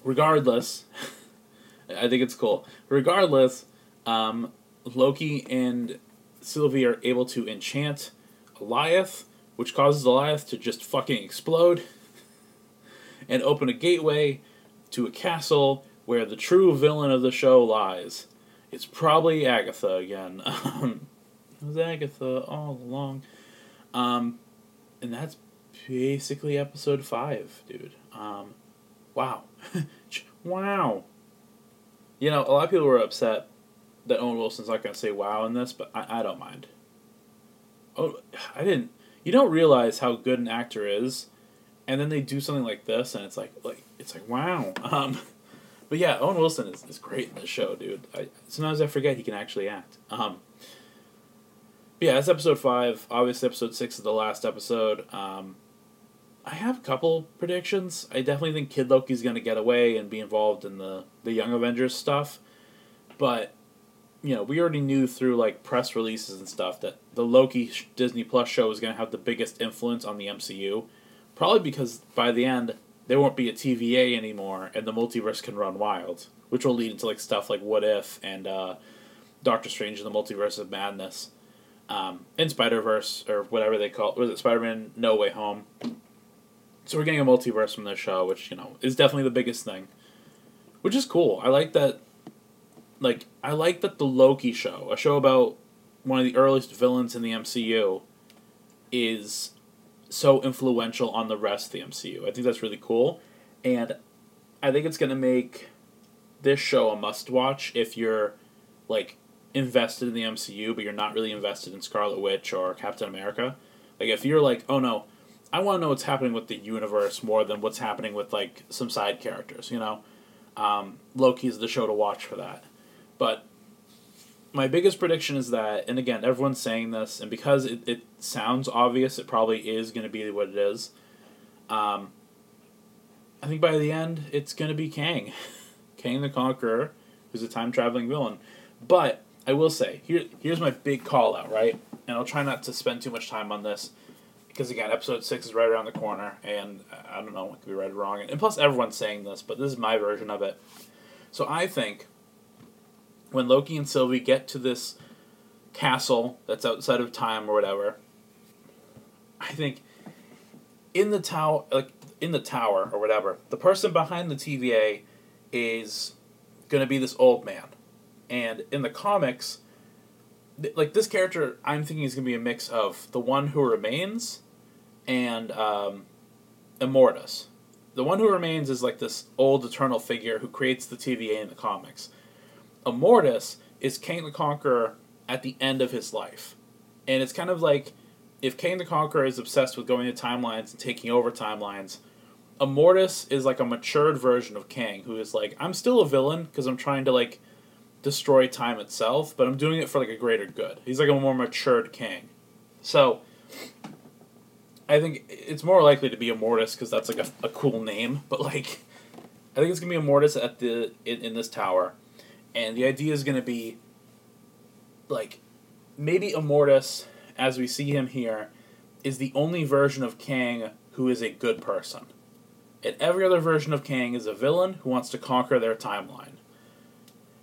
Regardless. I think it's cool. Regardless, um, Loki and Sylvie are able to enchant Alioth, which causes Alioth to just fucking explode and open a gateway to a castle where the true villain of the show lies. It's probably Agatha again. it was Agatha all along. Um, and that's basically episode five, dude. Um, wow. wow. You know, a lot of people were upset that Owen Wilson's not going to say wow in this, but I, I don't mind. Oh, I didn't. You don't realize how good an actor is, and then they do something like this, and it's like, like it's like wow. Um, but yeah, Owen Wilson is, is great in this show, dude. I, sometimes I forget he can actually act. Um, yeah, that's episode five. Obviously, episode six is the last episode. Um, I have a couple predictions. I definitely think Kid Loki's going to get away and be involved in the the Young Avengers stuff. But you know, we already knew through like press releases and stuff that the Loki Disney Plus show is going to have the biggest influence on the MCU. Probably because by the end there won't be a TVA anymore and the multiverse can run wild, which will lead into like stuff like What If and uh, Doctor Strange and the Multiverse of Madness. Um, in Spider Verse or whatever they call it, was it Spider Man No Way Home? So we're getting a multiverse from this show, which you know is definitely the biggest thing, which is cool. I like that. Like I like that the Loki show, a show about one of the earliest villains in the MCU, is so influential on the rest of the MCU. I think that's really cool, and I think it's gonna make this show a must watch if you're like invested in the MCU, but you're not really invested in Scarlet Witch or Captain America. Like if you're like, oh no, I want to know what's happening with the universe more than what's happening with like some side characters. You know, um, Loki's the show to watch for that. But my biggest prediction is that, and again, everyone's saying this, and because it, it sounds obvious, it probably is going to be what it is. Um, I think by the end, it's going to be Kang, Kang the Conqueror, who's a time traveling villain. But I will say, here here's my big call out, right? And I'll try not to spend too much time on this because again, episode six is right around the corner, and I don't know, it could be right or wrong. And plus, everyone's saying this, but this is my version of it. So I think when Loki and Sylvie get to this castle that's outside of time or whatever, I think in the tower, like in the tower or whatever, the person behind the TVA is going to be this old man, and in the comics, th- like this character, I'm thinking is going to be a mix of the one who remains and um, Immortus. The one who remains is like this old eternal figure who creates the TVA in the comics. Immortus is Kang the Conqueror at the end of his life. And it's kind of like if Kang the Conqueror is obsessed with going to timelines and taking over timelines, Immortus is like a matured version of Kang who is like, I'm still a villain because I'm trying to like destroy time itself, but I'm doing it for like a greater good. He's like a more matured Kang. So I think it's more likely to be Immortus because that's like a, a cool name, but like I think it's gonna be Immortus at the in, in this tower, and the idea is gonna be like maybe Immortus, as we see him here, is the only version of Kang who is a good person. And every other version of Kang is a villain who wants to conquer their timeline.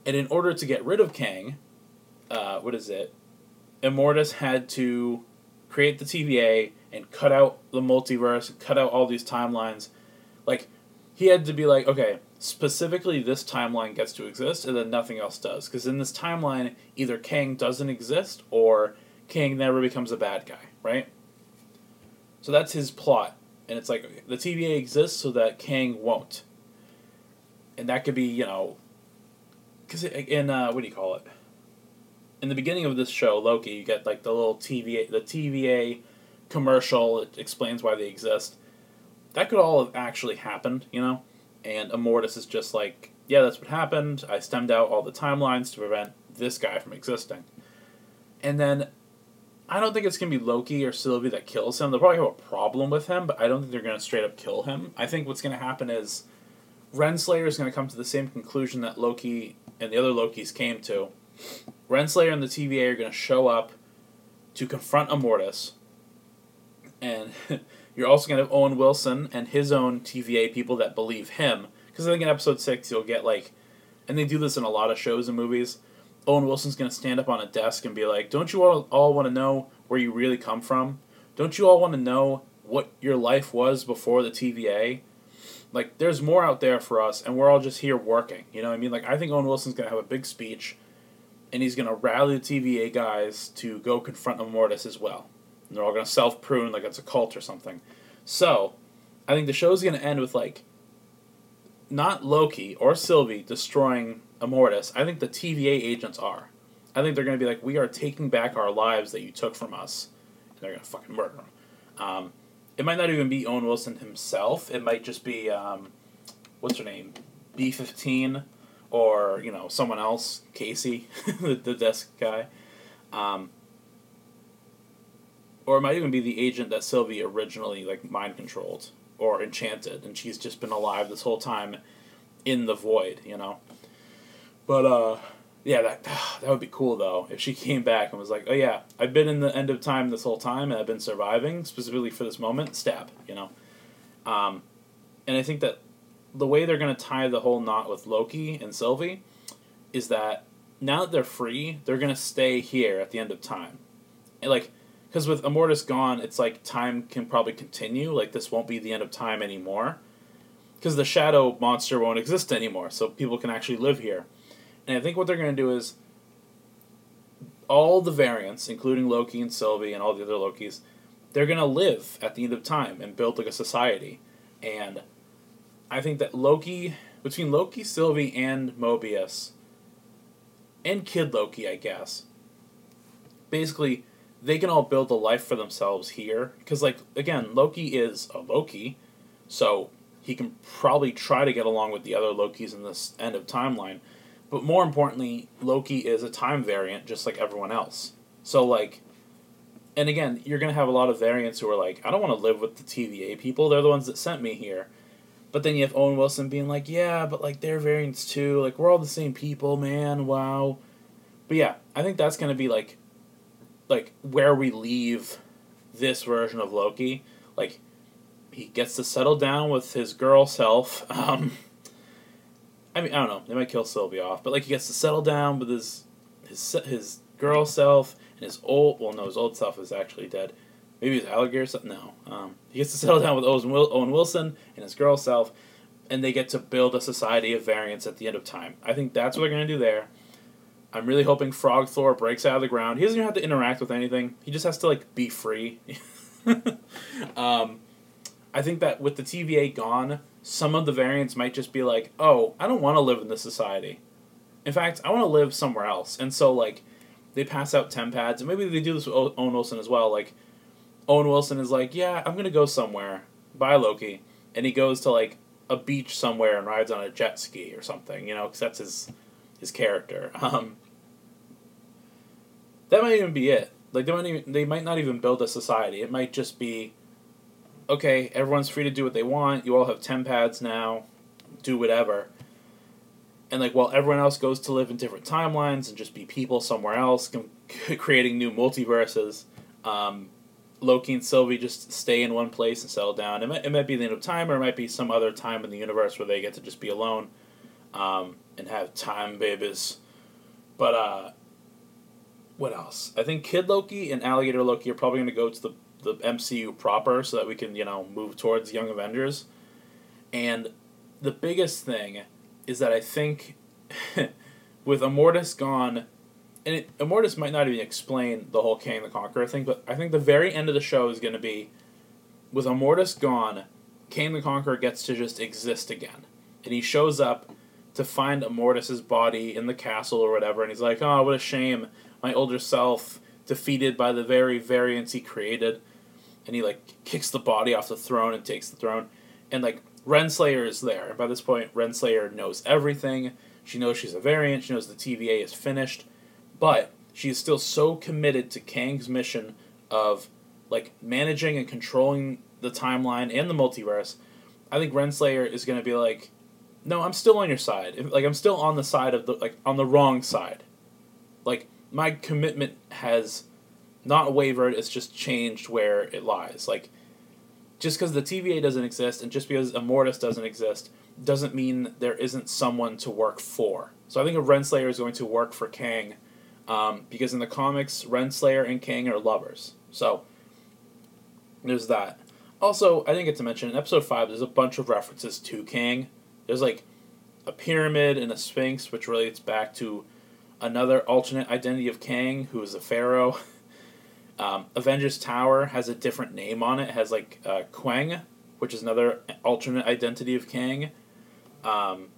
And in order to get rid of Kang, uh, what is it? Immortus had to create the TVA and cut out the multiverse, cut out all these timelines. Like, he had to be like, okay, specifically this timeline gets to exist and then nothing else does. Because in this timeline, either Kang doesn't exist or Kang never becomes a bad guy, right? So that's his plot. And it's like, the TVA exists so that Kang won't. And that could be, you know, because in, uh, what do you call it? In the beginning of this show, Loki, you get like the little TVA, the TVA commercial. It explains why they exist. That could all have actually happened, you know? And Immortus is just like, yeah, that's what happened. I stemmed out all the timelines to prevent this guy from existing. And then I don't think it's to be Loki or Sylvie that kills him. They'll probably have a problem with him, but I don't think they're to straight up kill him. I think what's to happen is Renslayer is going to come to the same conclusion that Loki and the other Lokis came to. Renslayer and the TVA are going to show up to confront Immortus. And you're also going to have Owen Wilson and his own TVA people that believe him. Because I think in episode 6 you'll get like, and they do this in a lot of shows and movies. Owen Wilson's going to stand up on a desk and be like, Don't you all, all want to know where you really come from? Don't you all want to know what your life was before the TVA? Like, there's more out there for us, and we're all just here working. You know what I mean? Like, I think Owen Wilson's going to have a big speech, and he's going to rally the TVA guys to go confront Immortus as well. And they're all going to self prune like it's a cult or something. So, I think the show's going to end with, like, not Loki or Sylvie destroying Immortus. I think the TVA agents are. I think they're going to be like, we are taking back our lives that you took from us. And they're going to fucking murder them. Um, it might not even be Owen Wilson himself. It might just be, um, what's her name? B 15 or, you know, someone else, Casey, the, the desk guy. Um, or it might even be the agent that Sylvie originally, like, mind controlled or enchanted, and she's just been alive this whole time in the void, you know? But, uh, yeah, that that would be cool though if she came back and was like, "Oh yeah, I've been in the end of time this whole time and I've been surviving specifically for this moment." Stab, you know. Um, and I think that the way they're to tie the whole knot with Loki and Sylvie is that now that they're free, they're to stay here at the end of time, and like because with Immortus gone, it's like time can probably continue. Like this won't be the end of time anymore, because the shadow monster won't exist anymore, so people can actually live here. And I think what they're going to do is all the variants, including Loki and Sylvie and all the other Lokis, they're going to live at the end of time and build like a society. And I think that Loki, between Loki, Sylvie, and Mobius, and Kid Loki, I guess, basically they can all build a life for themselves here. Because, like, again, Loki is a Loki, so he can probably try to get along with the other Lokis in this end of timeline. But more importantly, Loki is a time variant just like everyone else. So like and again, you're going to have a lot of variants who are like, I don't want to live with the TVA people. They're the ones that sent me here. But then you have Owen Wilson being like, yeah, but like they're variants too. Like we're all the same people, man. Wow. But yeah, I think that's going to be like like where we leave this version of Loki. Like he gets to settle down with his girl self. Um I mean, I don't know. They might kill Sylvie off, but like he gets to settle down with his his his girl self and his old. Well, no, his old self is actually dead. Maybe his alligator self. No, um, he gets to settle down with Owen, Owen Wilson and his girl self, and they get to build a society of variants at the end of time. I think that's what they're gonna do there. I'm really hoping Frog Thor breaks out of the ground. He doesn't even have to interact with anything. He just has to like be free. um, I think that with the TVA gone, some of the variants might just be like, "Oh, I don't want to live in this society. In fact, I want to live somewhere else." And so like, they pass out TemPads, and maybe they do this with Owen Wilson as well. Like, Owen Wilson is like, "Yeah, I'm gonna go somewhere." Bye, Loki, and he goes to like a beach somewhere and rides on a jet ski or something. You know, because that's his his character. Um, that might even be it. Like they might even, they might not even build a society. It might just be okay, everyone's free to do what they want. You all have TemPads now. Do whatever. And like while everyone else goes to live in different timelines and just be people somewhere else, creating new multiverses, um, Loki and Sylvie just stay in one place and settle down. It might, it might be the end of time, or it might be some other time in the universe where they get to just be alone um, and have time babies. But uh, what else? I think Kid Loki and Alligator Loki are probably going to go to the, the MCU proper so that we can, you know, move towards Young Avengers. And the biggest thing is that I think with Immortus gone, and it, Immortus might not even explain the whole Kang the Conqueror thing, but I think the very end of the show is going to be with Immortus gone, Kang the Conqueror gets to just exist again. And he shows up to find Immortus's body in the castle or whatever, and he's like, oh, what a shame. My older self defeated by the very variants he created. And he, like, kicks the body off the throne and takes the throne. And, like, Renslayer is there. And by this point, Renslayer knows everything. She knows she's a variant. She knows the TVA is finished. But she is still so committed to Kang's mission of, like, managing and controlling the timeline and the multiverse. I think Renslayer is going to be like, no, I'm still on your side. Like I'm still on the side of the like on the wrong side. Like my commitment has not wavered. It's just changed where it lies. Like just because the TVA doesn't exist and just because Immortus doesn't exist doesn't mean there isn't someone to work for. So I think a Renslayer is going to work for Kang um, because in the comics, Renslayer and Kang are lovers. So there's that. Also, I didn't get to mention in episode five. There's a bunch of references to Kang. There's like a pyramid and a sphinx, which relates back to another alternate identity of Kang, who is a pharaoh. Um, Avengers Tower has a different name on it. It has like uh, Quang, which is another alternate identity of Kang. Um,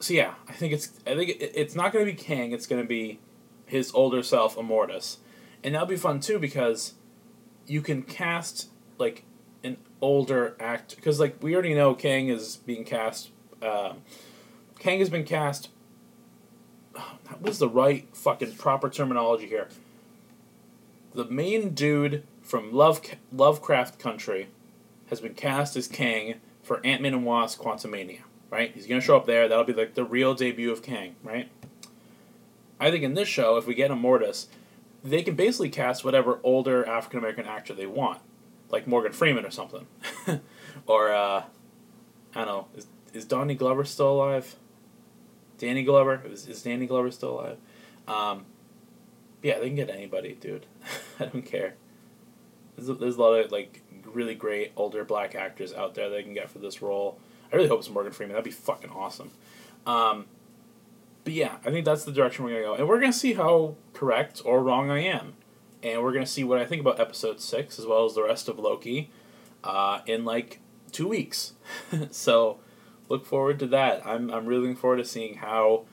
so yeah, I think it's I think it, it's not going to be Kang. It's going to be his older self, Immortus, and that'll be fun too because you can cast like an older actor because like we already know Kang is being cast. Um, Kang has been cast. What was the right fucking proper terminology here? The main dude from Love Lovecraft Country has been cast as Kang for Ant Man and Wasp: Quantumania. Right? He's gonna show up there. That'll be like the real debut of Kang. Right? I think in this show, if we get Immortus, they can basically cast whatever older African American actor they want, like Morgan Freeman or something, or uh, I don't know. Is, is Donnie Glover still alive? Danny Glover is, is Danny Glover still alive? Um, yeah, they can get anybody, dude. I don't care. There's a, there's a lot of like really great older black actors out there they can get for this role. I really hope it's Morgan Freeman. That'd be fucking awesome. Um, but yeah, I think that's the direction we're gonna go, and we're gonna see how correct or wrong I am, and we're gonna see what I think about episode six as well as the rest of Loki, uh, in like two weeks. so look forward to that. I'm I'm really looking forward to seeing how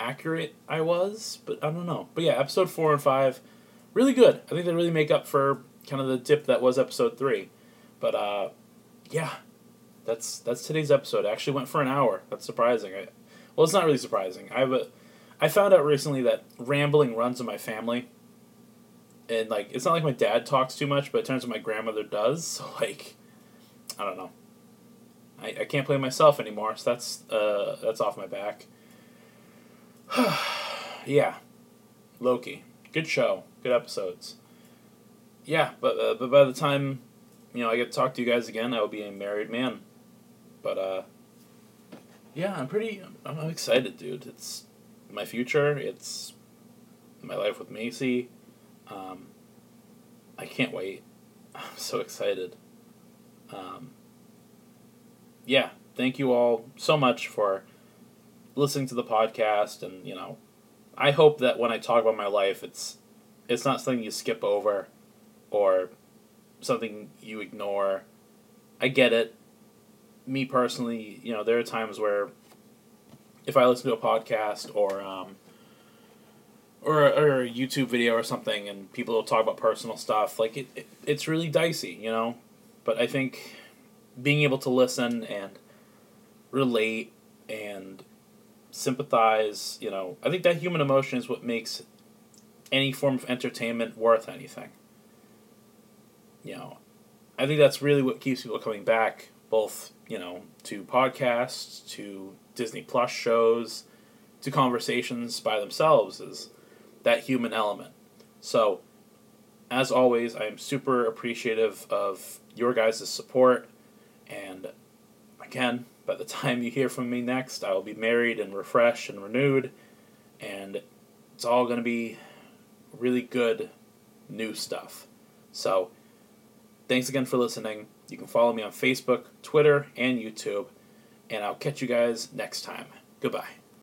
accurate I was, but I don't know. But yeah, episode four and five, really good. I think they really make up for kind of the dip that was episode three. But uh, yeah, that's that's today's episode. It actually went for an hour. That's surprising. I, well, it's not really surprising. I have a, I found out recently that rambling runs in my family. And like, it's not like my dad talks too much, but it turns out my grandmother does. So like, I don't know. I, I can't play myself anymore, so that's uh that's off my back. yeah, Loki, good show, good episodes. Yeah, but uh, but by the time you know I get to talk to you guys again, I will be a married man. But uh, yeah, I'm pretty. I'm, I'm excited, dude. It's my future. It's my life with Macy. Um, I can't wait. I'm so excited. Um, yeah, thank you all so much for listening to the podcast, and you know, I hope that when I talk about my life, it's it's not something you skip over, or something you ignore. I get it. Me personally, you know, there are times where if I listen to a podcast or um, or, or a YouTube video or something, and people will talk about personal stuff, like it, it, it's really dicey, you know. But I think being able to listen and relate and sympathize, you know, I think that human emotion is what makes any form of entertainment worth anything. You know, I think that's really what keeps people coming back, both, you know, to podcasts, to Disney Plus shows, to conversations by themselves, is that human element. So, as always, I am super appreciative of your guys' support. And again, by the time you hear from me next, I will be married and refreshed and renewed. And it's all going to be really good new stuff. So, thanks again for listening. You can follow me on Facebook, Twitter, and YouTube. And I'll catch you guys next time. Goodbye.